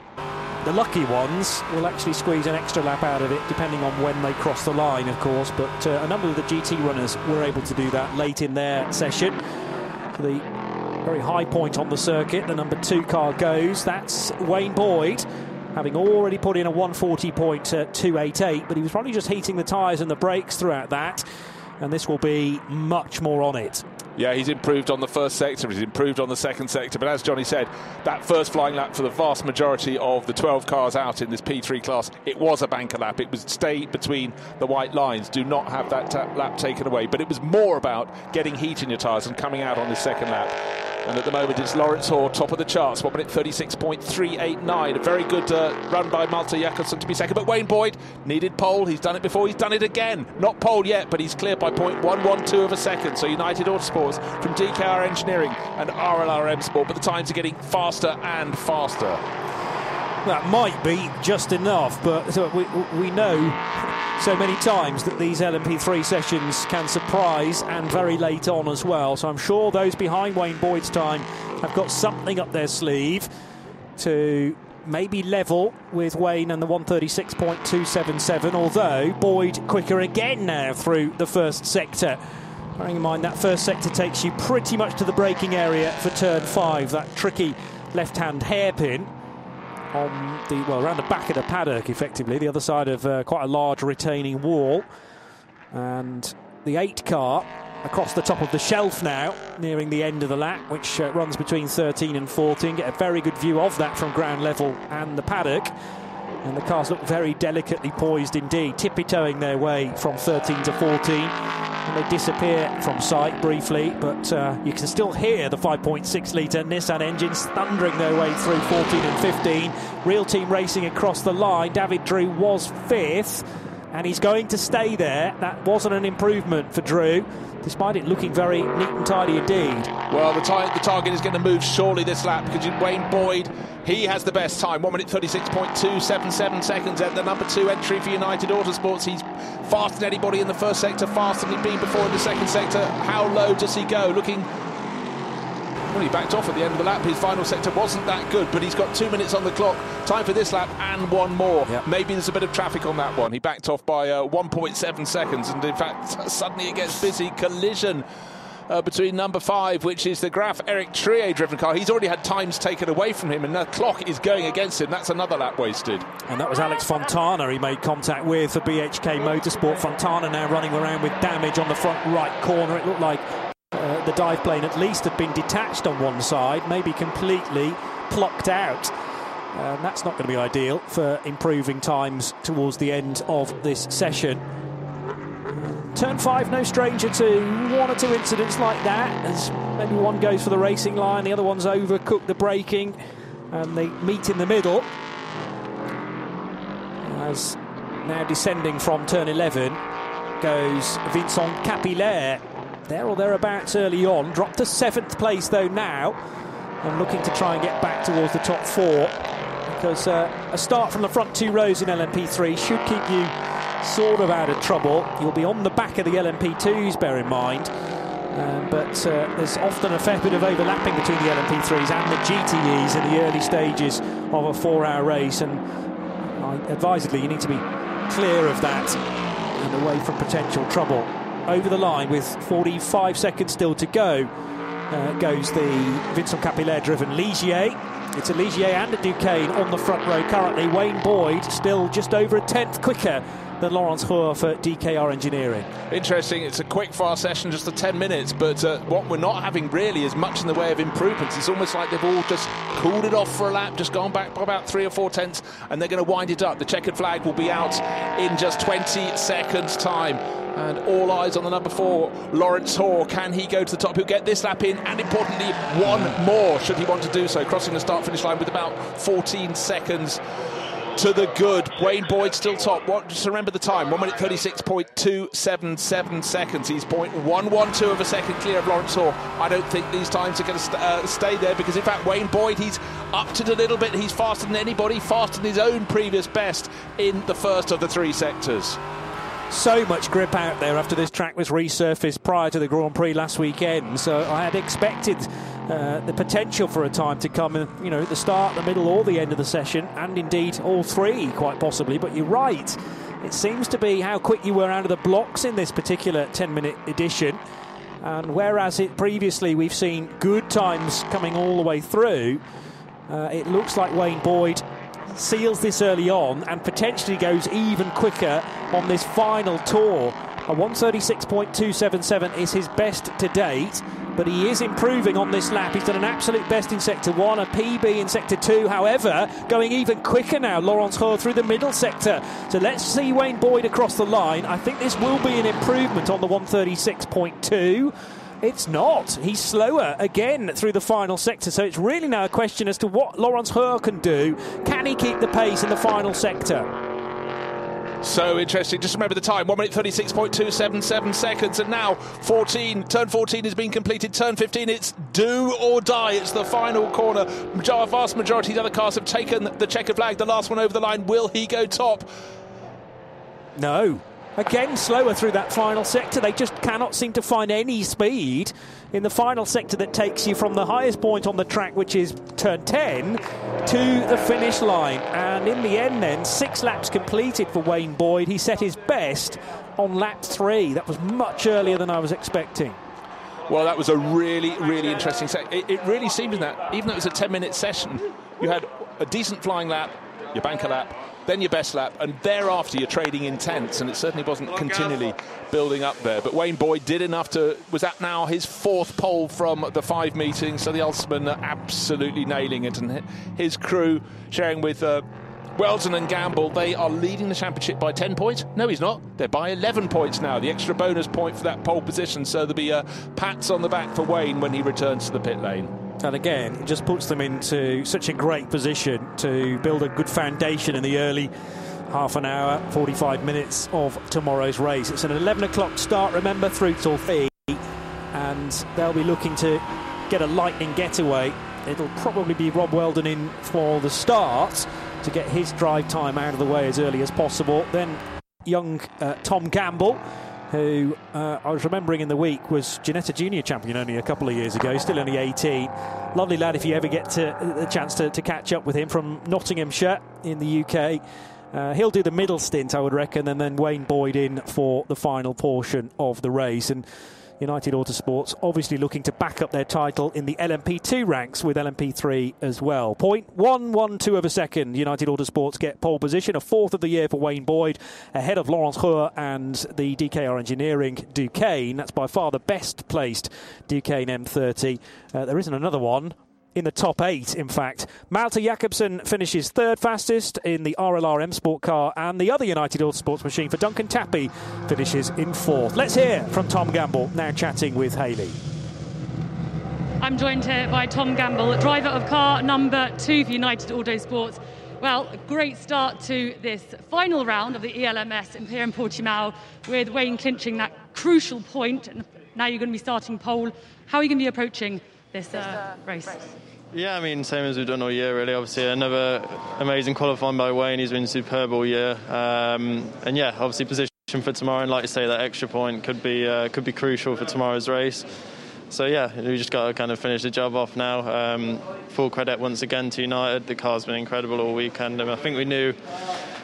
Speaker 3: the lucky ones will actually squeeze an extra lap out of it, depending on when they cross the line, of course. But uh, a number of the GT runners were able to do that late in their session. The very high point on the circuit. The number two car goes. That's Wayne Boyd, having already put in a 140.288, but he was probably just heating the tyres and the brakes throughout that. And this will be much more on it.
Speaker 4: Yeah, he's improved on the first sector, he's improved on the second sector. But as Jonny said, that first flying lap for the vast majority of the 12 cars out in this P3 class, it was a banker lap. It was stay between the white lines. Do not have that lap taken away. But it was more about getting heat in your tyres and coming out on the second lap. And at the moment, it's Laurents Hörr, top of the charts, 1 minute 36.389. A very good uh, run by Malte Jakobsen to be second. But Wayne Boyd needed pole. He's done it before. He's done it again. Not pole yet, but he's clear by 0.112 of a second. So United Autosports from DKR Engineering and RLRM Sport. But the times are getting faster and faster.
Speaker 3: That might be just enough, but we, we know so many times that these LMP3 sessions can surprise and very late on as well. So I'm sure those behind Wayne Boyd's time have got something up their sleeve to maybe level with Wayne and the 136.277, although Boyd quicker again now through the first sector. Bearing in mind that first sector takes you pretty much to the braking area for turn five, that tricky left hand hairpin on the well around the back of the paddock, effectively the other side of uh, quite a large retaining wall, and the eight car across the top of the shelf now, nearing the end of the lap, which uh, runs between 13 and 14. Get a very good view of that from ground level and the paddock. And the cars look very delicately poised indeed, tippy-toeing their way from 13 to 14. And they disappear from sight briefly, but uh, you can still hear the 5.6 litre Nissan engines thundering their way through 14 and 15. Realteam Racing across the line. David Droux was fifth, and he's going to stay there. That wasn't an improvement for Droux despite it looking very neat and tidy indeed.
Speaker 4: Well, the, the target is going to move surely this lap because Wayne Boyd, he has the best time, 1 minute 36.277 seconds at the number two entry for United Autosports. He's faster than anybody in the first sector, faster than he'd been before in the second sector. How low does he go? Looking well, he backed off at the end of the lap. His final sector wasn't that good, but he's got two minutes on the clock. Time for this lap and one more. Yep. Maybe there's a bit of traffic on that one. He backed off by uh, 1.7 seconds, and in fact, suddenly it gets busy. Collision. Uh, between number five, which is the Graff Eric Trouillet driven car. He's already had times taken away from him, and the clock is going against him. That's another lap wasted.
Speaker 3: And that was Alex Fontana he made contact with for BHK Motorsport. Fontana now running around with damage on the front right corner. It looked like uh, the dive plane at least had been detached on one side, maybe completely plucked out. And that's not going to be ideal for improving times towards the end of this session. turn five, no stranger to one or two incidents like that. As maybe one goes for the racing line, the other one's overcooked the braking, and they meet in the middle. As now descending from turn 11 goes Vincent Capillaire. There or thereabouts early on. Dropped to seventh place though now. And looking to try and get back towards the top four. Because uh, a start from the front two rows in LMP3 should keep you sort of out of trouble. You'll be on the back of the LMP2s, bear in mind. Um, but uh, there's often a fair bit of overlapping between the LMP3s and the GTEs in the early stages of a four hour race. And advisedly, you need to be clear of that and away from potential trouble. Over the line with 45 seconds still to go uh, goes the Vincent Capillaire driven Ligier. It's a Ligier and a Duqueine on the front row currently. Wayne Boyd still just over a tenth quicker than Laurents Hörr for DKR Engineering.
Speaker 4: Interesting. It's a quick, fast session, just the 10 minutes. But uh, what we're not having really is much in the way of improvements. It's almost like they've all just cooled it off for a lap, just gone back by about three or four tenths, and they're going to wind it up. The checkered flag will be out in just 20 seconds' time. And all eyes on the number four, Laurents Hörr. Can he go to the top? He'll get this lap in, and importantly, one more should he want to do so. Crossing the start finish line with about 14 seconds to the good. Wayne Boyd still top. What, just remember the time 1 minute 36.277 seconds. He's 0.112 of a second clear of Laurents Hörr. I don't think these times are going to st- uh, stay there because, in fact, Wayne Boyd, he's upped it a little bit. He's faster than anybody, faster than his own previous best in the first of the three sectors
Speaker 3: so much grip out there after this track was resurfaced prior to the Grand Prix last weekend. So I had expected uh, the potential for a time to come, in, you know, at the start, the middle, or the end of the session, and indeed all three, quite possibly. But you're right. It seems to be how quick you were out of the blocks in this particular 10 minute edition. And whereas it previously we've seen good times coming all the way through, uh, it looks like Wayne Boyd seals this early on and potentially goes even quicker on this final tour. A 136.277 is his best to date, but he is improving on this lap. He's done an absolute best in sector one, a PB in sector two. However, going even quicker now, Laurents Hörr through the middle sector. So let's see Wayne Boyd across the line. I think this will be an improvement on the 136.2. It's not. He's slower again through the final sector. So it's really now a question as to what Laurents Hörr can do. Can he keep the pace in the final sector?
Speaker 4: So interesting. Just remember the time 1 minute 36.277 seconds. And now 14, turn 14 has been completed. Turn 15, it's do or die. It's the final corner. A vast majority of the other cars have taken the checkered flag. The last one over the line. Will he go top?
Speaker 3: No. Again, slower through that final sector. They just cannot seem to find any speed in the final sector that takes you from the highest point on the track, which is turn 10, to the finish line. And in the end, then, six laps completed for Wayne Boyd. He set his best on lap three. That was much earlier than I was expecting.
Speaker 4: Well, that was a really, really interesting set. It, it really seemed that, even though it was a 10 minute session, you had a decent flying lap, your banker lap, then your best lap, and thereafter you're trading intense, and it certainly wasn't continually building up there. But Wayne Boyd did enough to was at now his fourth pole from the five meetings, so the Ulsterman are absolutely nailing it, and his crew sharing with. Uh, Wheldon and Gamble, they are leading the championship by 10 points. No, he's not. They're by 11 points now. The extra bonus point for that pole position. So there'll be uh, pats on the back for Wayne when he returns to the pit lane.
Speaker 3: And again, it just puts them into such a great position to build a good foundation in the early half an hour, 45 minutes of tomorrow's race. It's an 11 o'clock start, remember, through Torquay, and they'll be looking to get a lightning getaway. It'll probably be Rob Wheldon in for the start to get his drive time out of the way as early as possible. Then young uh, Tom Gamble who uh, I was remembering in the week was Ginetta Junior champion only a couple of years ago, still only 18. Lovely lad if you ever get to, the chance to, to catch up with him from Nottinghamshire in the UK. Uh, he'll do the middle stint, I would reckon, and then Wayne Boyd in for the final portion of the race. And United Autosports obviously looking to back up their title in the LMP2 ranks with LMP3 as well. Point one one two of a second. United Autosports get pole position, a fourth of the year for Wayne Boyd, ahead of Laurents Hörr and the DKR Engineering Duqueine. That's by far the best placed Duqueine M30. Uh, there isn't another one in the top eight, in fact. Malte Jakobsen finishes third fastest in the RLR M Sport car, and the other United Autosports machine for Duncan Tappy finishes in fourth. Let's hear from Tom Gamble now chatting with Haley.
Speaker 6: I'm joined here by Tom Gamble, driver of car number two for United Autosports. Well, a great start to this final round of the ELMS here in Portimao with Wayne clinching that crucial point. And now you're going to be starting pole. How are you going to be approaching this uh, race?
Speaker 8: Yeah, I mean, same as we've done all year, really. Obviously, another amazing qualifying by Wayne. He's been superb all year. Um, and yeah, obviously, position for tomorrow. And like you say, that extra point could be uh, could be crucial for tomorrow's race so yeah, we just got to kind of finish the job off now. Um, full credit once again to United. The car's been incredible all weekend, and I think we knew,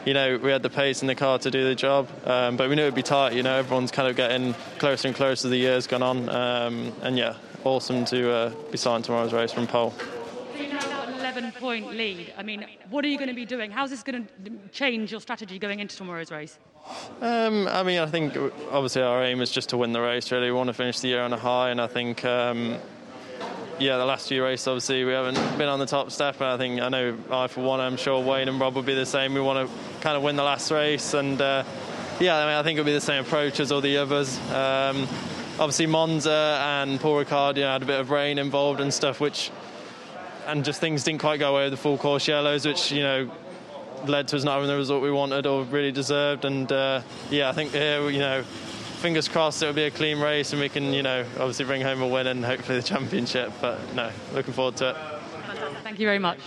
Speaker 8: you know, we had the pace in the car to do the job, um, but we knew it'd be tight. You know, everyone's kind of getting closer and closer as the year's gone on, um, and yeah, awesome to uh, be starting tomorrow's race from pole.
Speaker 6: 11 point lead. I mean, what are you going to be doing? How's this going to change your strategy going into tomorrow's race?
Speaker 8: Um, I mean, I think obviously our aim is just to win the race. Really, we want to finish the year on a high, and I think. Um, yeah, the last few races, obviously, we haven't been on the top step. And I think, I know I, for one, I'm sure Wayne and Rob will be the same. We want to kind of win the last race. And uh, yeah, I mean, I think it'll be the same approach as all the others. Um, obviously, Monza and Paul Ricard you know, had a bit of rain involved and stuff, which, and just things didn't quite go away with the full course yellows, which, you know, led to us not having the result we wanted or really deserved. And uh, yeah, I think here, you know, fingers crossed it'll be a clean race and we can, you know, obviously bring home a win and hopefully the championship. But no, looking forward to it.
Speaker 6: Thank you very much.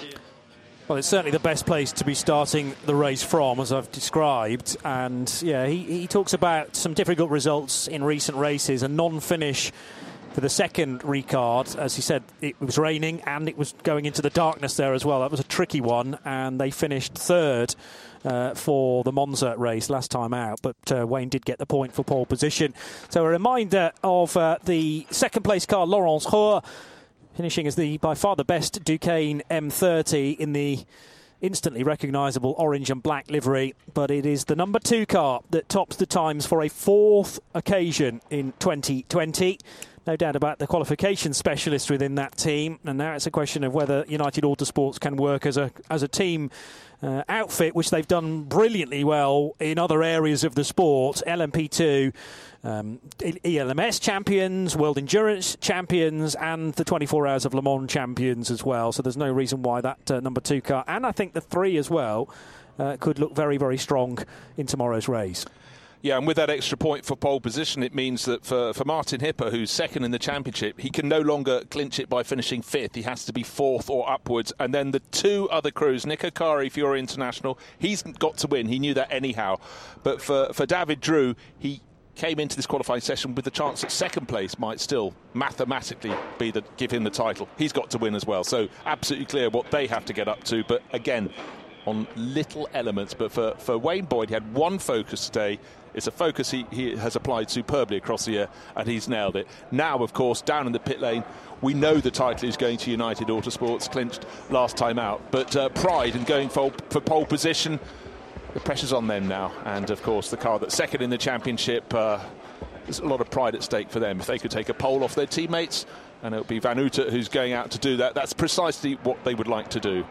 Speaker 3: Well, it's certainly the best place to be starting the race from, as I've described. And yeah, he, he talks about some difficult results in recent races, a non finish for the second Ricard. As he said, it was raining and it was going into the darkness there as well. That was a tricky one, and they finished third. Uh, for the Monza race last time out, but uh, Wayne did get the point for pole position. So a reminder of uh, the second place car, Laurents Hörr, finishing as the by far the best Duqueine M30 in the instantly recognisable orange and black livery, but it is the number two car that tops the times for a fourth occasion in 2020 no doubt about the qualification specialist within that team. And now it's a question of whether United Autosports can work as a as a team uh, outfit, which they've done brilliantly well in other areas of the sport. LMP2. Um, ELMS champions, World Endurance champions, and the 24 Hours of Le Mans champions as well. So there's no reason why that uh, number two car, and I think the three as well, uh, could look very, very strong in tomorrow's race.
Speaker 4: Yeah, and with that extra point for pole position, it means that for, for Martin Hippe, who's second in the championship, he can no longer clinch it by finishing fifth. He has to be fourth or upwards. And then the two other crews, Nick Akari, Euro International, he's got to win. He knew that anyhow. But for, for David Droux, he came into this qualifying session with the chance that second place might still mathematically be the give him the title. He's got to win as well. So absolutely clear what they have to get up to. But again, on little elements. But for, for Wayne Boyd, he had one focus today it's a focus he, he has applied superbly across the year, and he's nailed it. Now, of course, down in the pit lane, we know the title is going to United Autosports, clinched last time out. But uh, Pride and going for, for pole position, the pressure's on them now. And of course, the car that's second in the championship, uh, there's a lot of pride at stake for them. If they could take a pole off their teammates, and it'll be Van Uitert who's going out to do that, that's precisely what they would like to do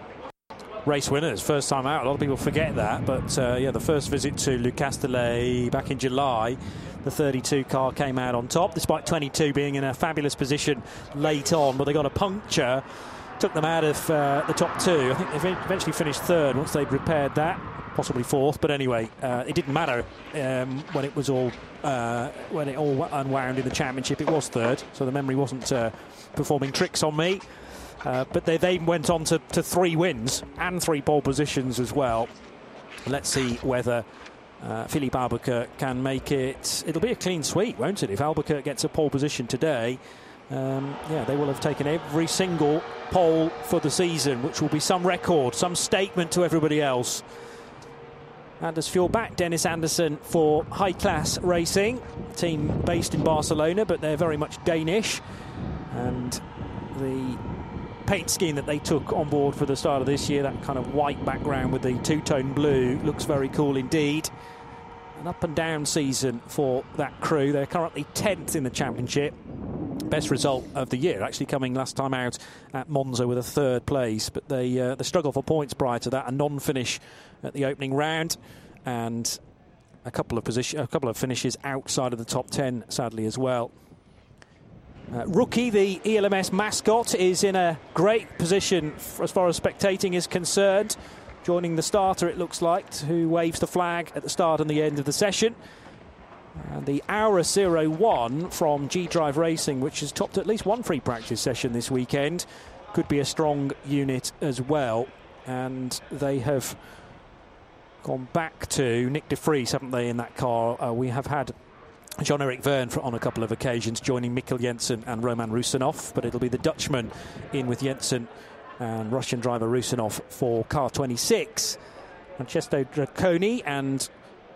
Speaker 3: race winners. First time out. A lot of people forget that. But uh, yeah, the first visit to Le Castellet back in July, the 32 car came out on top, despite 22 being in a fabulous position late on. But they got a puncture, took them out of uh, the top two. I think they eventually finished third once they'd repaired that. Possibly fourth, but anyway, uh, it didn't matter um, when it was all uh, when it all unwound in the championship. It was third, so the memory wasn't uh, performing tricks on me. Uh, but they then went on to, to three wins and three pole positions as well. Let's see whether uh, Filipe Albuquerque can make it. It'll be a clean sweep, won't it? If Albuquerque gets a pole position today, um, yeah, they will have taken every single pole for the season, which will be some record, some statement to everybody else. Anders Fjordbach, Dennis Andersen for High Class Racing, team based in Barcelona, but they're very much Danish. And the paint scheme that they took on board for the start of this year, that kind of white background with the two-tone blue, looks very cool indeed. An up and down season for that crew. They're currently 10th in the championship. best result of the year, actually coming last time out at Monza with a third place. But they uh, they struggled for points prior to that, a non-finish at the opening round, and a couple of position, a couple of finishes outside of the top ten, sadly as well. Uh, rookie, the ELMS mascot, is in a great position as far as spectating is concerned. Joining the starter, it looks like, who waves the flag at the start and the end of the session. And the Aurus 01 from G Drive Racing, which has topped at least one free practice session this weekend, could be a strong unit as well. And they have gone back to Nyck de Vries, haven't they, in that car? Uh, we have had Jean Eric Vergne on a couple of occasions, joining Mikkel Jensen and Roman Rusinov, but it'll be the Dutchman in with Jensen and Russian driver Rusinov for car 26. Francesco Dracone and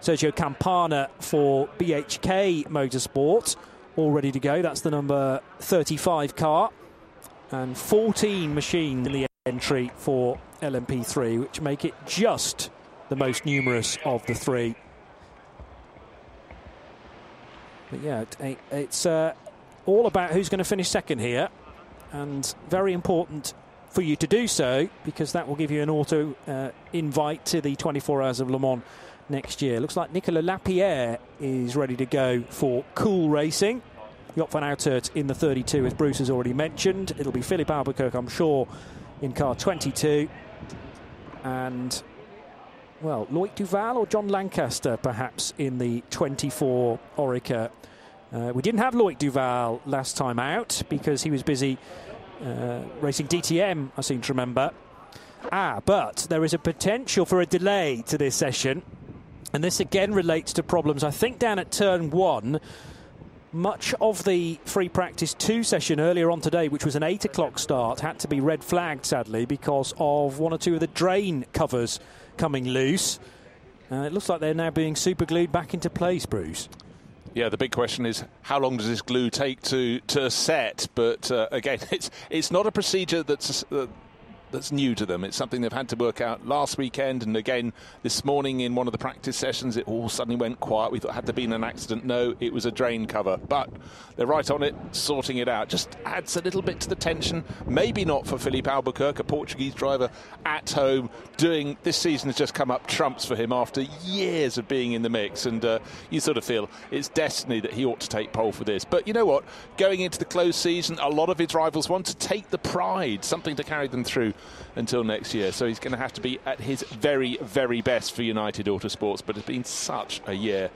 Speaker 3: Sergio Campana for BHK Motorsport, all ready to go. That's the number 35 car. And 14 machines in the entry for LMP3, which make it just the most numerous of the three. But yeah, it, it's uh, all about who's going to finish second here, and very important for you to do so because that will give you an auto uh, invite to the 24 Hours of Le Mans next year. Looks like Nicolas Lapierre is ready to go for cool racing. Joop van Uitert in the 32, as Bruce has already mentioned. It'll be Filipe Albuquerque, I'm sure, in car 22. And, well, Loic Duval or Jon Lancaster, perhaps, in the 24 Oreca. Uh, we didn't have Loic Duval last time out because he was busy uh, racing DTM, I seem to remember. Ah, but there is a potential for a delay to this session. And this again relates to problems, I think, down at turn one. Much of the free practice two session earlier on today, which was an eight o'clock start, had to be red flagged sadly because of one or two of the drain covers coming loose. Uh, it looks like they're now being super glued back into place, Bruce.
Speaker 4: Yeah, the big question is how long does this glue take to to set? But uh, again, it's it's not a procedure that's uh, that's new to them. It's something they've had to work out last weekend and again this morning in one of the practice sessions. It all suddenly went quiet. We thought had there been an accident. No, it was a drain cover. But they're right on it, sorting it out. Just adds a little bit to the tension. Maybe not for Filipe Albuquerque, a Portuguese driver at home. Doing this season has just come up trumps for him after years of being in the mix, and uh, you sort of feel it's destiny that he ought to take pole for this. But you know what? Going into the close season, a lot of his rivals want to take the pride, something to carry them through until next year. So he's going to have to be at his very, very best for United Autosports. But it's been such a year.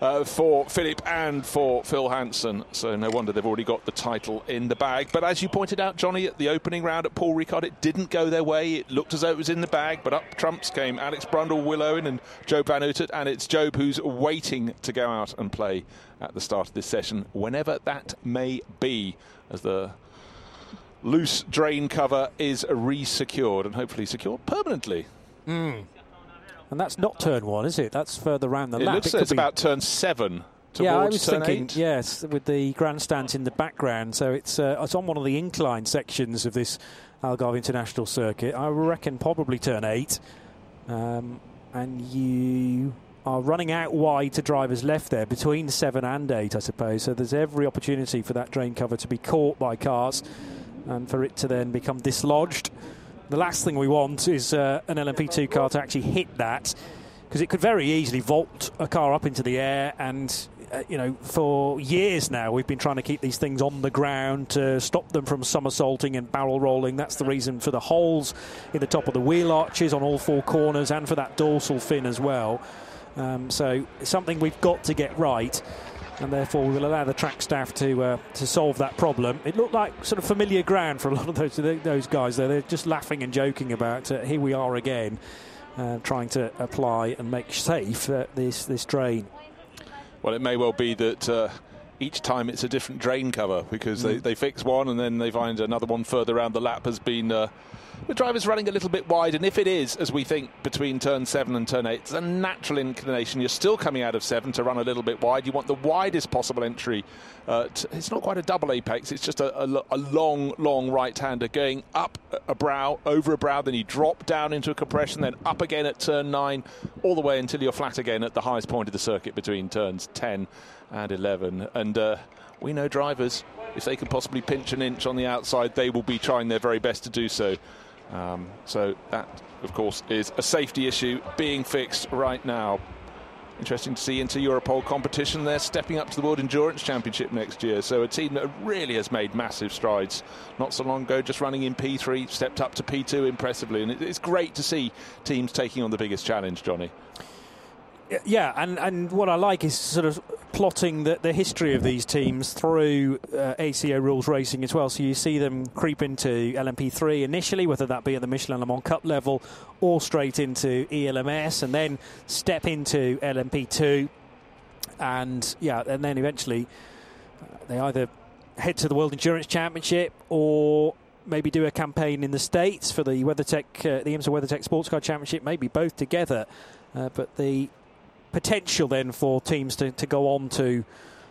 Speaker 4: Uh, for Filipe and for Phil Hanson. So no wonder they've already got the title in the bag. But as you pointed out, Jonny, at the opening round at Paul Ricard, it didn't go their way. It looked as though it was in the bag, but up trumps came Alex Brundle, Will Owen, and Joop Van Uitert. And it's Joop who's waiting to go out and play at the start of this session, whenever that may be, as the loose drain cover is re-secured and hopefully secured permanently.
Speaker 3: Mm. And that's not turn one, is it? That's further round the
Speaker 4: it
Speaker 3: lap.
Speaker 4: Looks
Speaker 3: it
Speaker 4: it's about turn seven.
Speaker 3: Yeah, I was thinking,
Speaker 4: eight.
Speaker 3: yes, with the grandstands in the background. So it's uh, it's on one of the incline sections of this Algarve International Circuit. I reckon probably turn eight. Um, and you are running out wide to drivers left there between seven and eight, I suppose. So there's every opportunity for that drain cover to be caught by cars and for it to then become dislodged. The last thing we want is uh, an LMP2 car to actually hit that because it could very easily vault a car up into the air and uh, you know, for years now, we've been trying to keep these things on the ground to stop them from somersaulting and barrel rolling. That's the reason for the holes in the top of the wheel arches on all four corners and for that dorsal fin as well. Um, so, something we've got to get right and therefore we will allow the track staff to uh, to solve that problem. It looked like sort of familiar ground for a lot of those those guys. There, they're just laughing and joking about uh, here we are again, uh, trying to apply and make safe uh, this this drain.
Speaker 4: Well, it may well be that. Uh, each time it's a different drain cover because mm. they, they fix one and then they find another one further around the lap has been uh, the driver's running a little bit wide, and if it is, as we think, between turn seven and turn eight, it's a natural inclination. You're still coming out of seven to run a little bit wide. You want the widest possible entry. Uh, to, it's not quite a double apex, it's just a, a, a long, long right hander going up a brow, over a brow, then you drop down into a compression, then up again at turn nine, all the way until you're flat again at the highest point of the circuit between turns 10 and 11. And uh, we know drivers, if they can possibly pinch an inch on the outside, they will be trying their very best to do so. Um, so that, of course, is a safety issue being fixed right now. Interesting to see Inter Europol competition. They're stepping up to the World Endurance Championship next year. So a team that really has made massive strides. Not so long ago, just running in P3, stepped up to P2 impressively. And it's great to see teams taking on the biggest challenge, Jonny.
Speaker 3: Yeah, and, and what I like is sort of plotting the, the history of these teams through uh, ACO rules racing as well. So you see them creep into LMP3 initially, whether that be at the Michelin Le Mans Cup level or straight into ELMS, and then step into LMP2, and yeah, and then eventually uh, they either head to the World Endurance Championship or maybe do a campaign in the States for the WeatherTech, uh, the IMSA WeatherTech Sports Car Championship, maybe both together. Uh, but the potential then for teams to, to go on to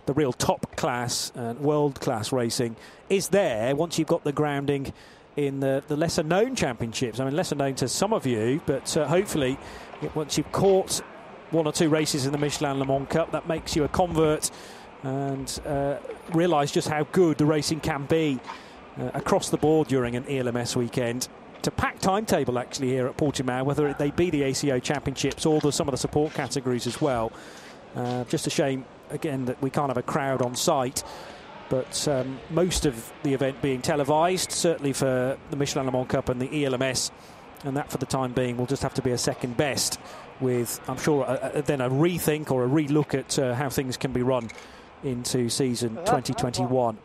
Speaker 3: the real top class and world class racing is there once you've got the grounding in the, the lesser known championships. I mean, lesser known to some of you, but uh, hopefully, once you've caught one or two races in the Michelin Le Mans Cup, that makes you a convert and uh, realise just how good the racing can be uh, across the board during an ELMS weekend a packed timetable actually here at Portimao, whether they be the ACO Championships or the, some of the support categories as well. Uh, just a shame, again, that we can't have a crowd on site. But um, most of the event being televised, certainly for the Michelin Le Mans Cup and the ELMS, and that for the time being will just have to be a second best. With, I'm sure, a, a, then a rethink or a relook at uh, how things can be run into season 2021.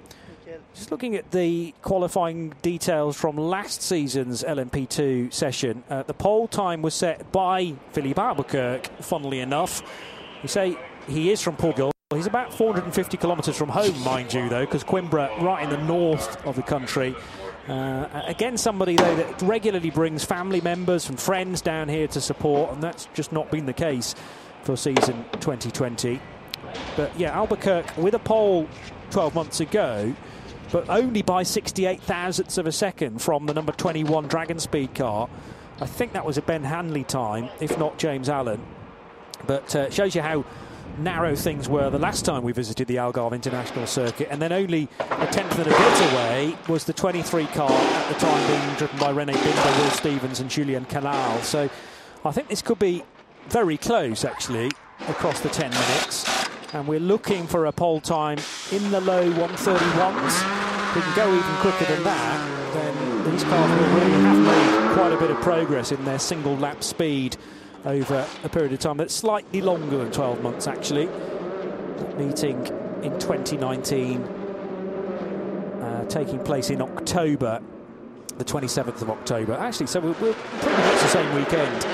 Speaker 3: Just looking at the qualifying details from last season's LMP2 session, uh, the pole time was set by Filipe Albuquerque, funnily enough. You say he is from Portugal. He's about 450 kilometres from home, mind you, though, because Coimbra, right in the north of the country. Uh, again, somebody, though, that regularly brings family members and friends down here to support, and that's just not been the case for season 2020. But yeah, Albuquerque with a pole 12 months ago but only by 68 thousandths of a second from the number 21 Dragon Speed car. I think that was a Ben Hanley time, if not James Allen. But uh, shows you how narrow things were the last time we visited the Algarve International Circuit, and then only a tenth and a bit away was the 23 car at the time being driven by Rene Binder, Will Stevens, and Julien Canal. So I think this could be very close actually across the 10 minutes and we're looking for a pole time in the low 131s. We can go even quicker than that, then these cars will really have made quite a bit of progress in their single lap speed over a period of time that's slightly longer than 12 months actually. Meeting in 2019, uh, taking place in October, the 27th of October. Actually, so we're, we're pretty much the same weekend,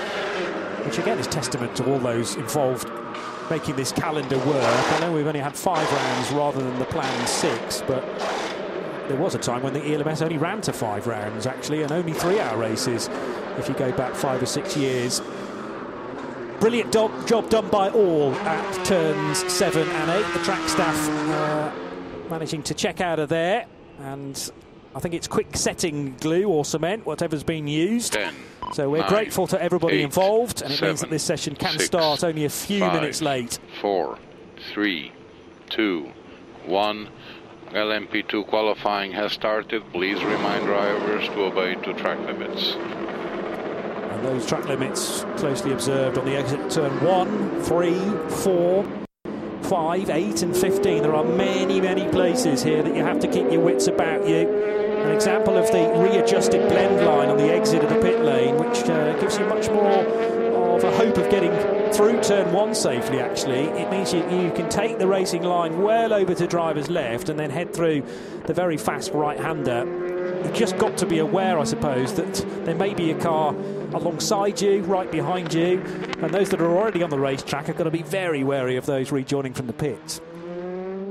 Speaker 3: which again is testament to all those involved making this calendar work. I know we've only had five rounds rather than the planned six, but there was a time when the ELMS only ran to five rounds, actually, and only three-hour races if you go back five or six years. Brilliant do- job done by all at turns seven and eight. The track staff uh, managing to check out of there, and I think it's quick setting glue or cement, whatever's being used.
Speaker 5: Ten.
Speaker 3: So we're
Speaker 5: Nine,
Speaker 3: grateful to everybody
Speaker 5: eight,
Speaker 3: involved, and it
Speaker 5: seven,
Speaker 3: means that this session can
Speaker 5: six,
Speaker 3: start only a few
Speaker 5: five,
Speaker 3: minutes late.
Speaker 5: Four, three, two, one. LMP2 qualifying has started. Please remind drivers to obey to track limits.
Speaker 3: And those track limits closely observed on the exit turn one, three, four, five, eight, and 15. There are many, many places here that you have to keep your wits about you an example of the readjusted blend line on the exit of the pit lane, which uh, gives you much more of a hope of getting through turn one safely, actually. It means you, you can take the racing line well over to driver's left and then head through the very fast right hander. You've just got to be aware, I suppose, that there may be a car alongside you, right behind you, and those that are already on the racetrack are going to be very wary of those rejoining from the pits.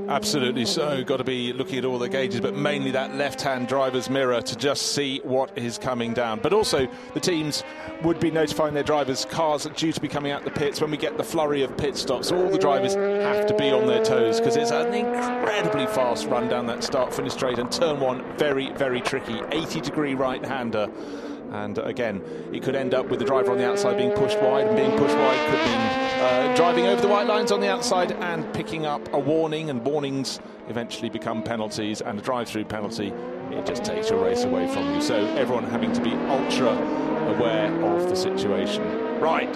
Speaker 4: Absolutely so. Got to be looking at all the gauges, but mainly that left hand driver's mirror to just see what is coming down. But also, the teams would be notifying their drivers cars due to be coming out the pits when we get the flurry of pit stops. All the drivers have to be on their toes because it's an incredibly fast run down that start finish straight. And turn one, very, very tricky. 80 degree right hander. And again, it could end up with the driver on the outside being pushed wide, and being pushed wide could mean uh, driving over the white lines on the outside and picking up a warning, and warnings eventually become penalties, and a drive-through penalty it just takes your race away from you. So everyone having to be ultra aware of the situation. Right,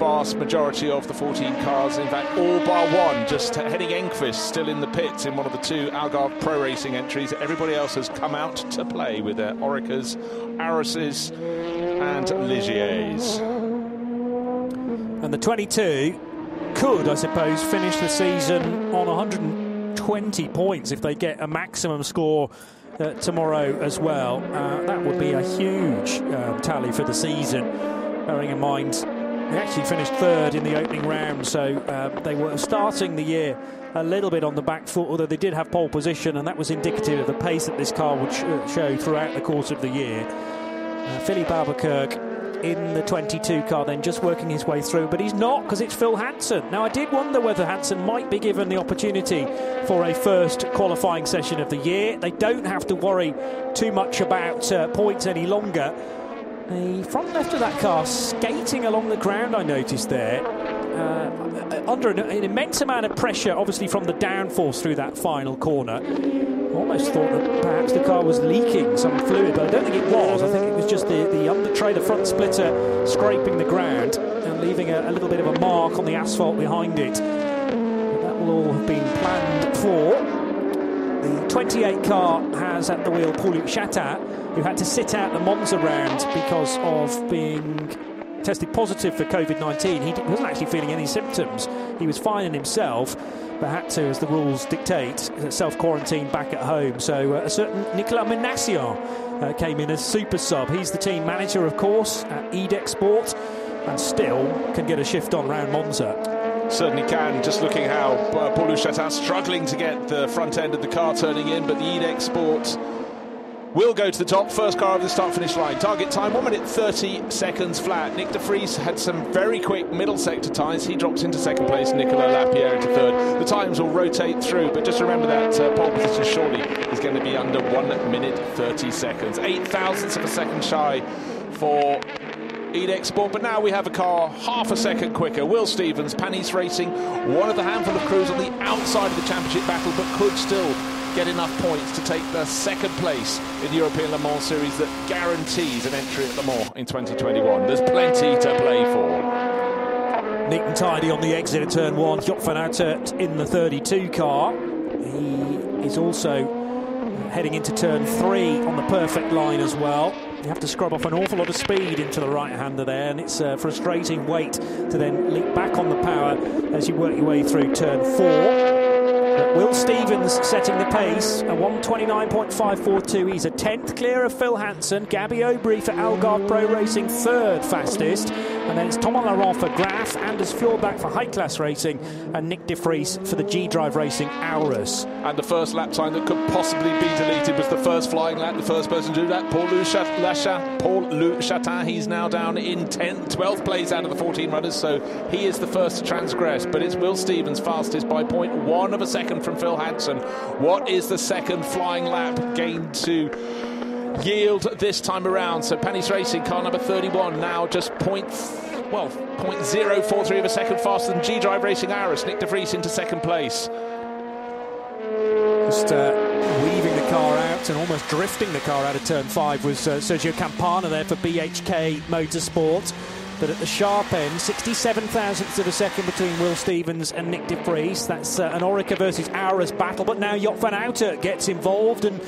Speaker 4: vast majority of the 14 cars, in fact, all bar one, just Henning Enqvist still in the pits in one of the two Algarve Pro Racing entries. Everybody else has come out to play with their Orecas, Auruses, and Ligiers.
Speaker 3: And the 22 could, I suppose, finish the season on 120 points if they get a maximum score uh, tomorrow as well. Uh, that would be a huge um, tally for the season, bearing in mind they actually finished third in the opening round, so uh, they were starting the year a little bit on the back foot, although they did have pole position, and that was indicative of the pace that this car would sh- show throughout the course of the year. Uh, Filipe Albuquerque in the 22 car, then just working his way through, but he's not because it's Phil Hanson. Now, I did wonder whether Hanson might be given the opportunity for a first qualifying session of the year. They don't have to worry too much about uh, points any longer the front left of that car skating along the ground, I noticed there. Uh, under an, an, immense amount of pressure, obviously from the downforce through that final corner. Almost thought that perhaps the car was leaking some fluid, but I don't think it was. I think it was just the, the under tray, the front splitter, scraping the ground and leaving a, a little bit of a mark on the asphalt behind it. But that will all have been planned for. The 28 car has at the wheel Paul-Luc Chatin, who had to sit out the Monza round because of being tested positive for COVID 19. He wasn't actually feeling any symptoms. He was fine in himself, but had to, as the rules dictate, self quarantine back at home. So uh, a certain Nicolas Minassian uh, came in as super sub. He's the team manager, of course, at IDEC Sport, and still can get a shift on round Monza
Speaker 4: certainly can. Just looking how uh, Paul Chatin struggling to get the front end of the car turning in, but the IDEC Sport will go to the top. First car over the start finish line. Target time 1 minute 30 seconds flat. Nyck de Vries had some very quick middle sector times. He drops into second place. Nicolas Lapierre into third. The times will rotate through, but just remember that uh, pole position surely is going to be under 1 minute 30 seconds. Eight thousandths of a second shy for IDEC Sport, but now we have a car half a second quicker. Will Stevens, Panis Racing, one of the handful of crews on the outside of the championship battle, but could still get enough points to take the second place in the European Le Mans Series that guarantees an entry at Le Mans in 2021. There's plenty to play for.
Speaker 3: Neat and tidy on the exit of turn one. Joop van Uitert in the 32 car. He is also heading into turn three on the perfect line as well. You have to scrub off an awful lot of speed into the right hander there, and it's a frustrating wait to then leap back on the power as you work your way through turn four. Will Stevens setting the pace, a 129.542. He's a 10th clear of Phil Hanson. Gabby Aubry for Algarve Pro Racing, third fastest. And then it's Thomas Laurent for Graff, Anders Fjordbach for High Class Racing, and Nyck de Vries for the G Drive Racing Aurus.
Speaker 4: And the first lap time that could possibly be deleted was the first flying lap, the first person to do that, Paul-Luc Chatin. Paul Luc Chatin, he's now down in 10th, 12th place out of the 14 runners, so he is the first to transgress. But it's Will Stevens fastest by point one of a second from Phil Hanson. What is the second flying lap gained to yield this time around. So Panis Racing, car number 31, now just point, well, 0.043 of a second faster than G Drive Racing Aurus. Nyck de Vries into second place.
Speaker 3: Just uh, weaving the car out and almost drifting the car out of turn five was uh, Sergio Campana there for BHK Motorsport. But at the sharp end, 67 thousandths of a second between Will Stevens and Nyck de Vries. That's uh, an Oreca versus Aurus battle. But now Joop van Uitert gets involved and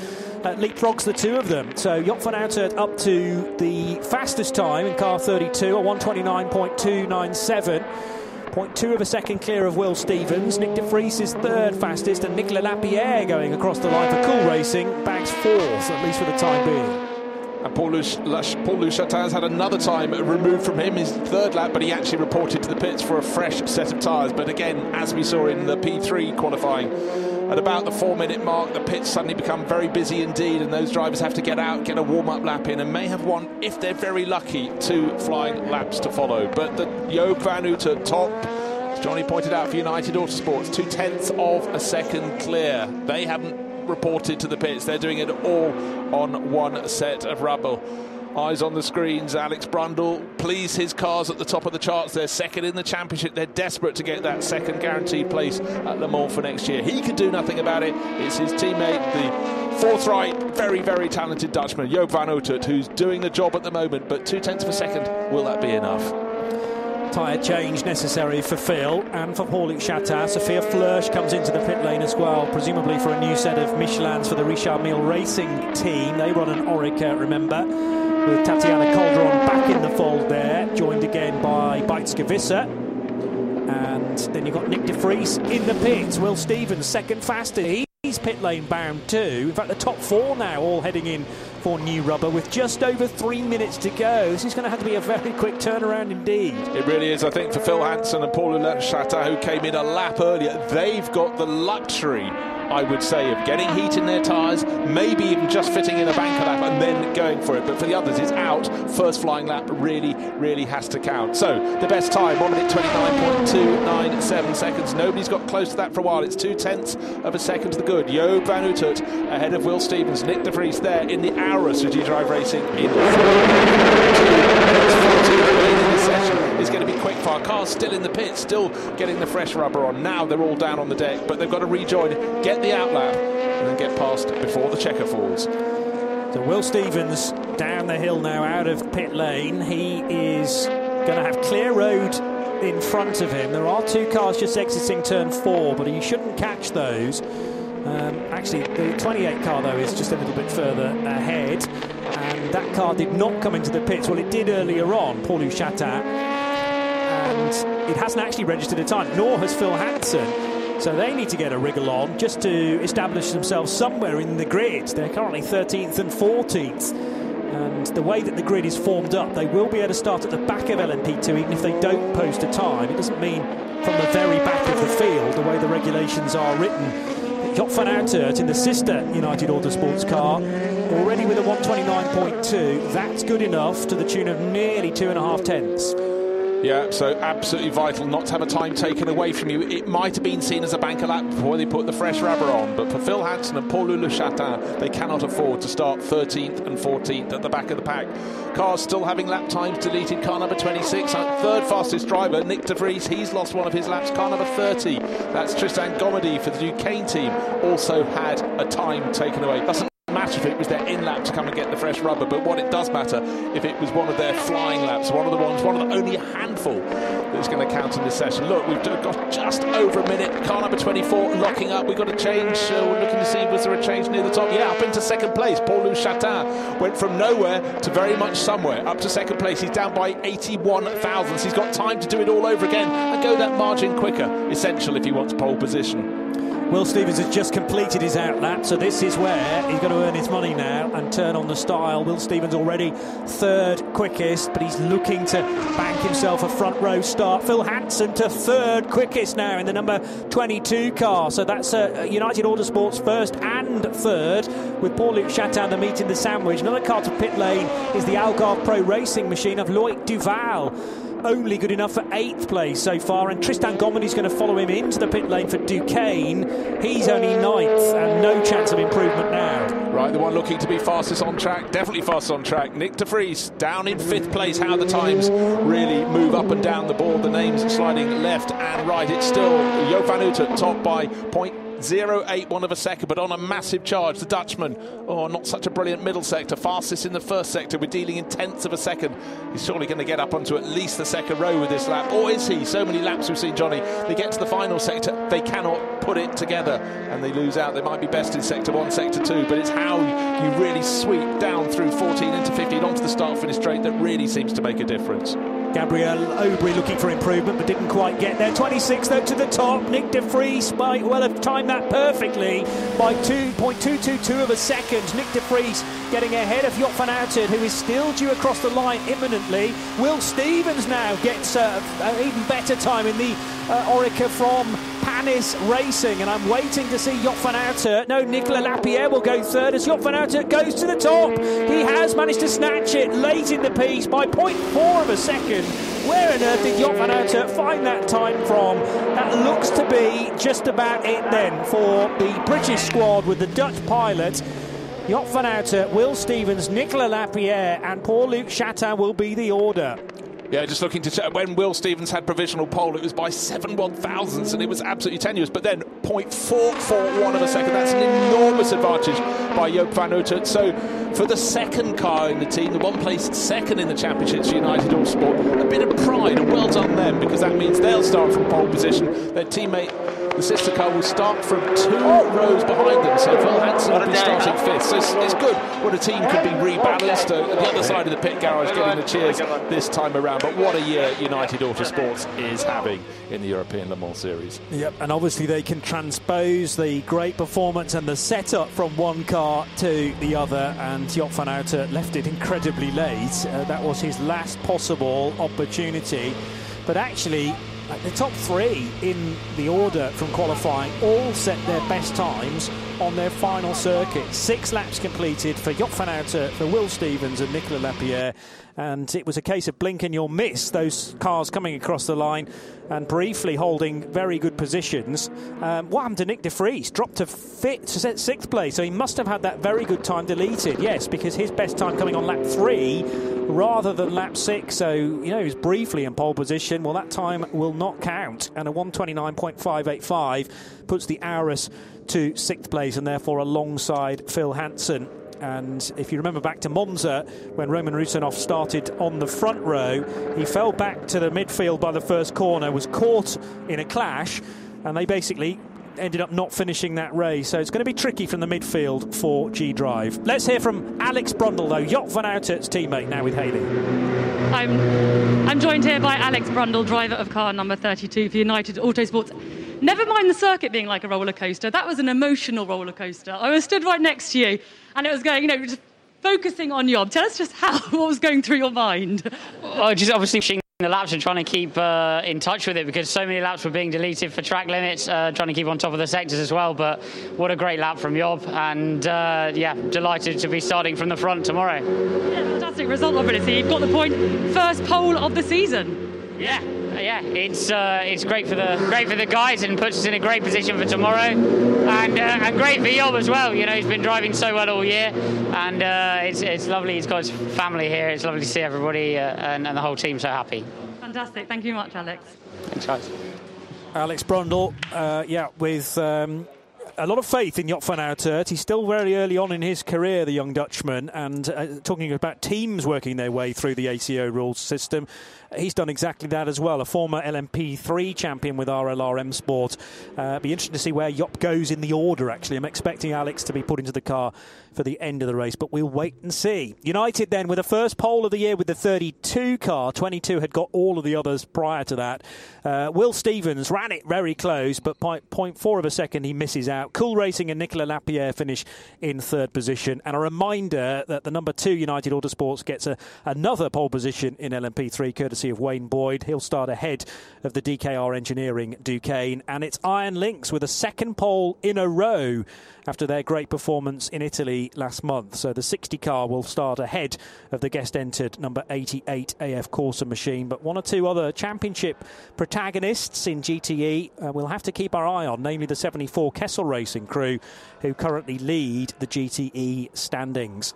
Speaker 3: uh, leapfrogs the two of them. So Joop van Uitert up to the fastest time in car 32, a 129.297. 0.2 of a second clear of Will Stevens. Nyck de Vries is third fastest, and Nicolas Lapierre going across the line for Cool Racing bags fourth, at least for the time being.
Speaker 4: And Paul, Luch- has had another time removed from him, his third lap, but he actually reported to the pits for a fresh set of tyres. But again, as we saw in the P3 qualifying, at about the four minute mark, the pits suddenly become very busy indeed, and those drivers have to get out, get a warm up lap in, and may have one, if they're very lucky, two flying laps to follow. But the Joop van Uitert top, as Jonny pointed out for United Autosports, two tenths of a second clear. They haven't reported to the pits. They're doing it all on one set of rubble. Eyes on the screens. Alex Brundle, please, his cars at the top of the charts. They're second in the championship. They're desperate to get that second guaranteed place at Le Mans for next year. He can do nothing about it. It's his teammate, the forthright, very, very talented Dutchman, Joop van Uitert, who's doing the job at the moment. But two tenths of a second, will that be enough?
Speaker 3: tyre change necessary for Phil and for Paul-Luc Chatin. Sophia Flörsch comes into the pit lane as well, presumably for a new set of Michelins for the Richard Mille Racing team. They run an Oreca, remember, with Tatiana Calderon back in the fold there, joined again by Visser. And then you've got Nyck de Vries in the pits. Will Stevens, second fastest. He's pit lane bound too. In fact, the top four now all heading in for new rubber with just over three minutes to go. This is going to have to be a very quick turnaround indeed.
Speaker 4: It really is. I think for Phil Hanson and Paul Chatin, who came in a lap earlier, they've got the luxury I would say, of getting heat in their tyres, maybe even just fitting in a banker lap and then going for it. But for the others, it's out. First flying lap really, really has to count. So the best time, 1 minute 29.297 seconds. Nobody's got close to that for a while. It's two tenths of a second to the good. Joop van Uitert ahead of Will Stevens. Nyck de Vries there in the Aurus of G-Drive Racing in fire. Cars still in the pit, still getting the fresh rubber on. Now they're all down on the deck, but they've got to rejoin, get the outlap, and then get past before the checker falls.
Speaker 3: So Will Stevens down the hill now out of pit lane. He is going to have clear road in front of him. There are two cars just exiting turn four, but he shouldn't catch those. Um, actually, the 28 car, though, is just a little bit further ahead. And that car did not come into the pits. Well, it did earlier on, Paul Chatin and it hasn't actually registered a time, nor has Phil Hanson. So they need to get a wriggle on just to establish themselves somewhere in the grid. They're currently 13th and 14th. And the way that the grid is formed up, they will be able to start at the back of LMP2 even if they don't post a time. It doesn't mean from the very back of the field, the way the regulations are written. Joop van Uitert in the sister United Autosports car, already with a 129.2. That's good enough to the tune of nearly two and a half tenths.
Speaker 4: Yeah, so absolutely vital not to have a time taken away from you. It might have been seen as a banker lap before they put the fresh rubber on, but for Phil Hanson and Paul-Loup Chatin, they cannot afford to start 13th and 14th at the back of the pack. Cars still having lap times deleted. Car number 26, uh, third fastest driver, Nyck de Vries, he's lost one of his laps. Car number 30, that's Tristan Gommendy for the Duqueine team, also had a time taken away. Matter if it was their in lap to come and get the fresh rubber, but what it does matter if it was one of their flying laps, one of the ones, one of the only handful that's going to count in this session. Look, we've got just over a minute. Car number 24 locking up. We've got a change. Uh, we're looking to see was there a change near the top? Yeah, up into second place. Paul-Loup Chatin went from nowhere to very much somewhere. Up to second place. He's down by 81 thousandths. He's got time to do it all over again and go that margin quicker. Essential if he wants pole position.
Speaker 3: Will Stevens has just completed his outlap, so this is where he's going to earn his money now and turn on the style. Will Stevens already third quickest, but he's looking to bank himself a front row start. Phil Hanson to third quickest now in the number 22 car, so that's uh, United Autosports first and third, with Paul-Luc Chatin the meat in the sandwich. Another car to pit lane is the Algarve Pro Racing machine of Loic Duval only good enough for eighth place so far, and Tristan Gommendy's going to follow him into the pit lane for Duqueine. He's only ninth, and no chance of improvement now.
Speaker 4: Right, the one looking to be fastest on track, definitely fastest on track. Nyck de Vries down in fifth place. How the times really move up and down the board. The names sliding left and right. It's still Joop van Uitert top by point 0.81 of a second, but on a massive charge. The Dutchman, oh, not such a brilliant middle sector. Fastest in the first sector. We're dealing in tenths of a second. He's surely going to get up onto at least the second row with this lap. Or is he? So many laps we've seen, Jonny. They get to the final sector, they cannot put it together and they lose out. They might be best in sector one, sector two, but it's how you really sweep down through 14 into 15 onto the start finish straight that really seems to make a difference.
Speaker 3: Gabriel Aubry looking for improvement but didn't quite get there. 26 though to the top. Nyck de Vries might well have timed that perfectly by 2.222 of a second. Nyck de Vries getting ahead of Joop van Uitert who is still due across the line imminently. Will Stevens now gets uh, an even better time in the uh, Oreca from Panis Racing, and I'm waiting to see Joop van Uitert. No, Nicolas Lapierre will go third as Joop van Uitert goes to the top. He has managed to snatch it late in the piece by 0.4 of a second. Where on earth did Joop van Uitert find that time from? That looks to be just about it then for the British squad with the Dutch pilot Joop van Uitert, Will Stevens, Nicolas Lapierre, and Paul-Luc Chatin will be the order.
Speaker 4: Yeah, just looking to check. When Will Stevens had provisional pole, it was by seven one thousandths, and it was absolutely tenuous. But then 0.441 of a second, that's an enormous advantage by Joop van Uitert. So for the second car in the team, the one placed second in the championships United Autosport, a bit of pride, and well done them, because that means they'll start from pole position. Their teammate the sister car will start from two rows behind them, so Phil Hanson will be starting fifth. So it's, it's, good when a team can be rebalanced uh, at the other side of the pit garage, getting the cheers this time around. But what a year United Autosports is having in the European Le Mans Series.
Speaker 3: Yep, and obviously they can transpose the great performance and the setup from one car to the other. And Joop van Uitert left it incredibly late. Uh, that was his last possible opportunity. But actually, the top three in the order from qualifying all set their best times on their final circuit. Six laps completed for Joop van Uitert, for Will Stevens and Nicolas Lapierre. And it was a case of blink and you'll miss those cars coming across the line and briefly holding very good positions. Um, what happened to Nyck de Vries? Dropped to, fit, to sixth place, so he must have had that very good time deleted. Yes, because his best time coming on lap three rather than lap six. So, you know, he was briefly in pole position. Well, that time will not count. And a 129.585 puts the Aurus to sixth place and therefore alongside Phil Hanson. And if you remember back to Monza, when Roman Rusinov started on the front row, he fell back to the midfield by the first corner, was caught in a clash, and they basically ended up not finishing that race. So it's going to be tricky from the midfield for G Drive. Let's hear from Alex Brundle, though, Joop van Uitert's teammate, now with Haley.
Speaker 6: I'm, I'm joined here by Alex Brundle, driver of car number 32 for United Autosports. Never mind the circuit being like a roller coaster. That was an emotional roller coaster. I was stood right next to you, and it was going, you know, just focusing on Joop. Tell us just how what was going through your mind.
Speaker 9: Well, just obviously shing the laps and trying to keep uh, in touch with it because so many laps were being deleted for track limits, uh, trying to keep on top of the sectors as well. But what a great lap from Joop, and uh, yeah, delighted to be starting from the front tomorrow.
Speaker 6: Yeah, fantastic result, obviously. You've got the point, first pole of the season.
Speaker 9: Yeah, yeah, it's uh, it's great for the great for the guys and puts us in a great position for tomorrow, and uh, and great for Joop as well. You know, he's been driving so well all year, and uh, it's it's lovely. He's got his family here. It's lovely to see everybody uh, and, and, the whole team so happy.
Speaker 6: Fantastic. Thank you much, Alex.
Speaker 9: Thanks, guys.
Speaker 3: Alex Brundle, uh, yeah, with. Um a lot of faith in Joop van Uitert. He's still very early on in his career, the young Dutchman, and uh, talking about teams working their way through the ACO rules system he's done exactly that as well. A former LMP3 champion with RLR M Sport. Uh, be interesting to see where Joop goes in the order, actually. I'm expecting Alex to be put into the car for the end of the race, but we'll wait and see. United then with the first pole of the year with the 32 car. 22 had got all of the others prior to that. Uh, Will Stevens ran it very close, but 0.4 of a second he misses out. Cool Racing and Nicolas Lapierre finish in third position. And a reminder that the number two United Autosports gets a, another pole position in LMP3 courtesy courtesy of Wayne Boyd. He'll start ahead of the DKR Engineering Duqueine. And it's Iron Lynx with a second pole in a row after their great performance in Italy last month. So the 60 car will start ahead of the guest entered number 88 AF Corse machine. But one or two other championship protagonists in GTE uh, we'll have to keep our eye on, namely the 74 Kessel Racing crew, who currently lead the GTE standings.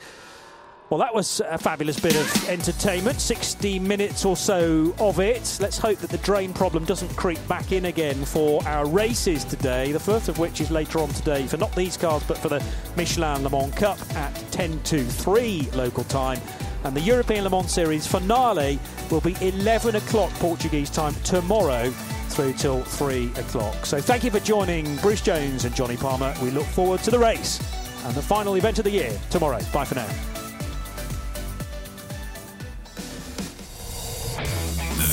Speaker 3: Well, that was a fabulous bit of entertainment. 60 minutes or so of it. Let's hope that the drain problem doesn't creep back in again for our races today. The first of which is later on today for not these cars, but for the Michelin Le Mans Cup at 10 to 3 local time. And the European Le Mans Series finale will be 11 o'clock Portuguese time tomorrow through till 3 o'clock. So thank you for joining Bruce Jones and Jonny Palmer. We look forward to the race and the final event of the year tomorrow. Bye for now.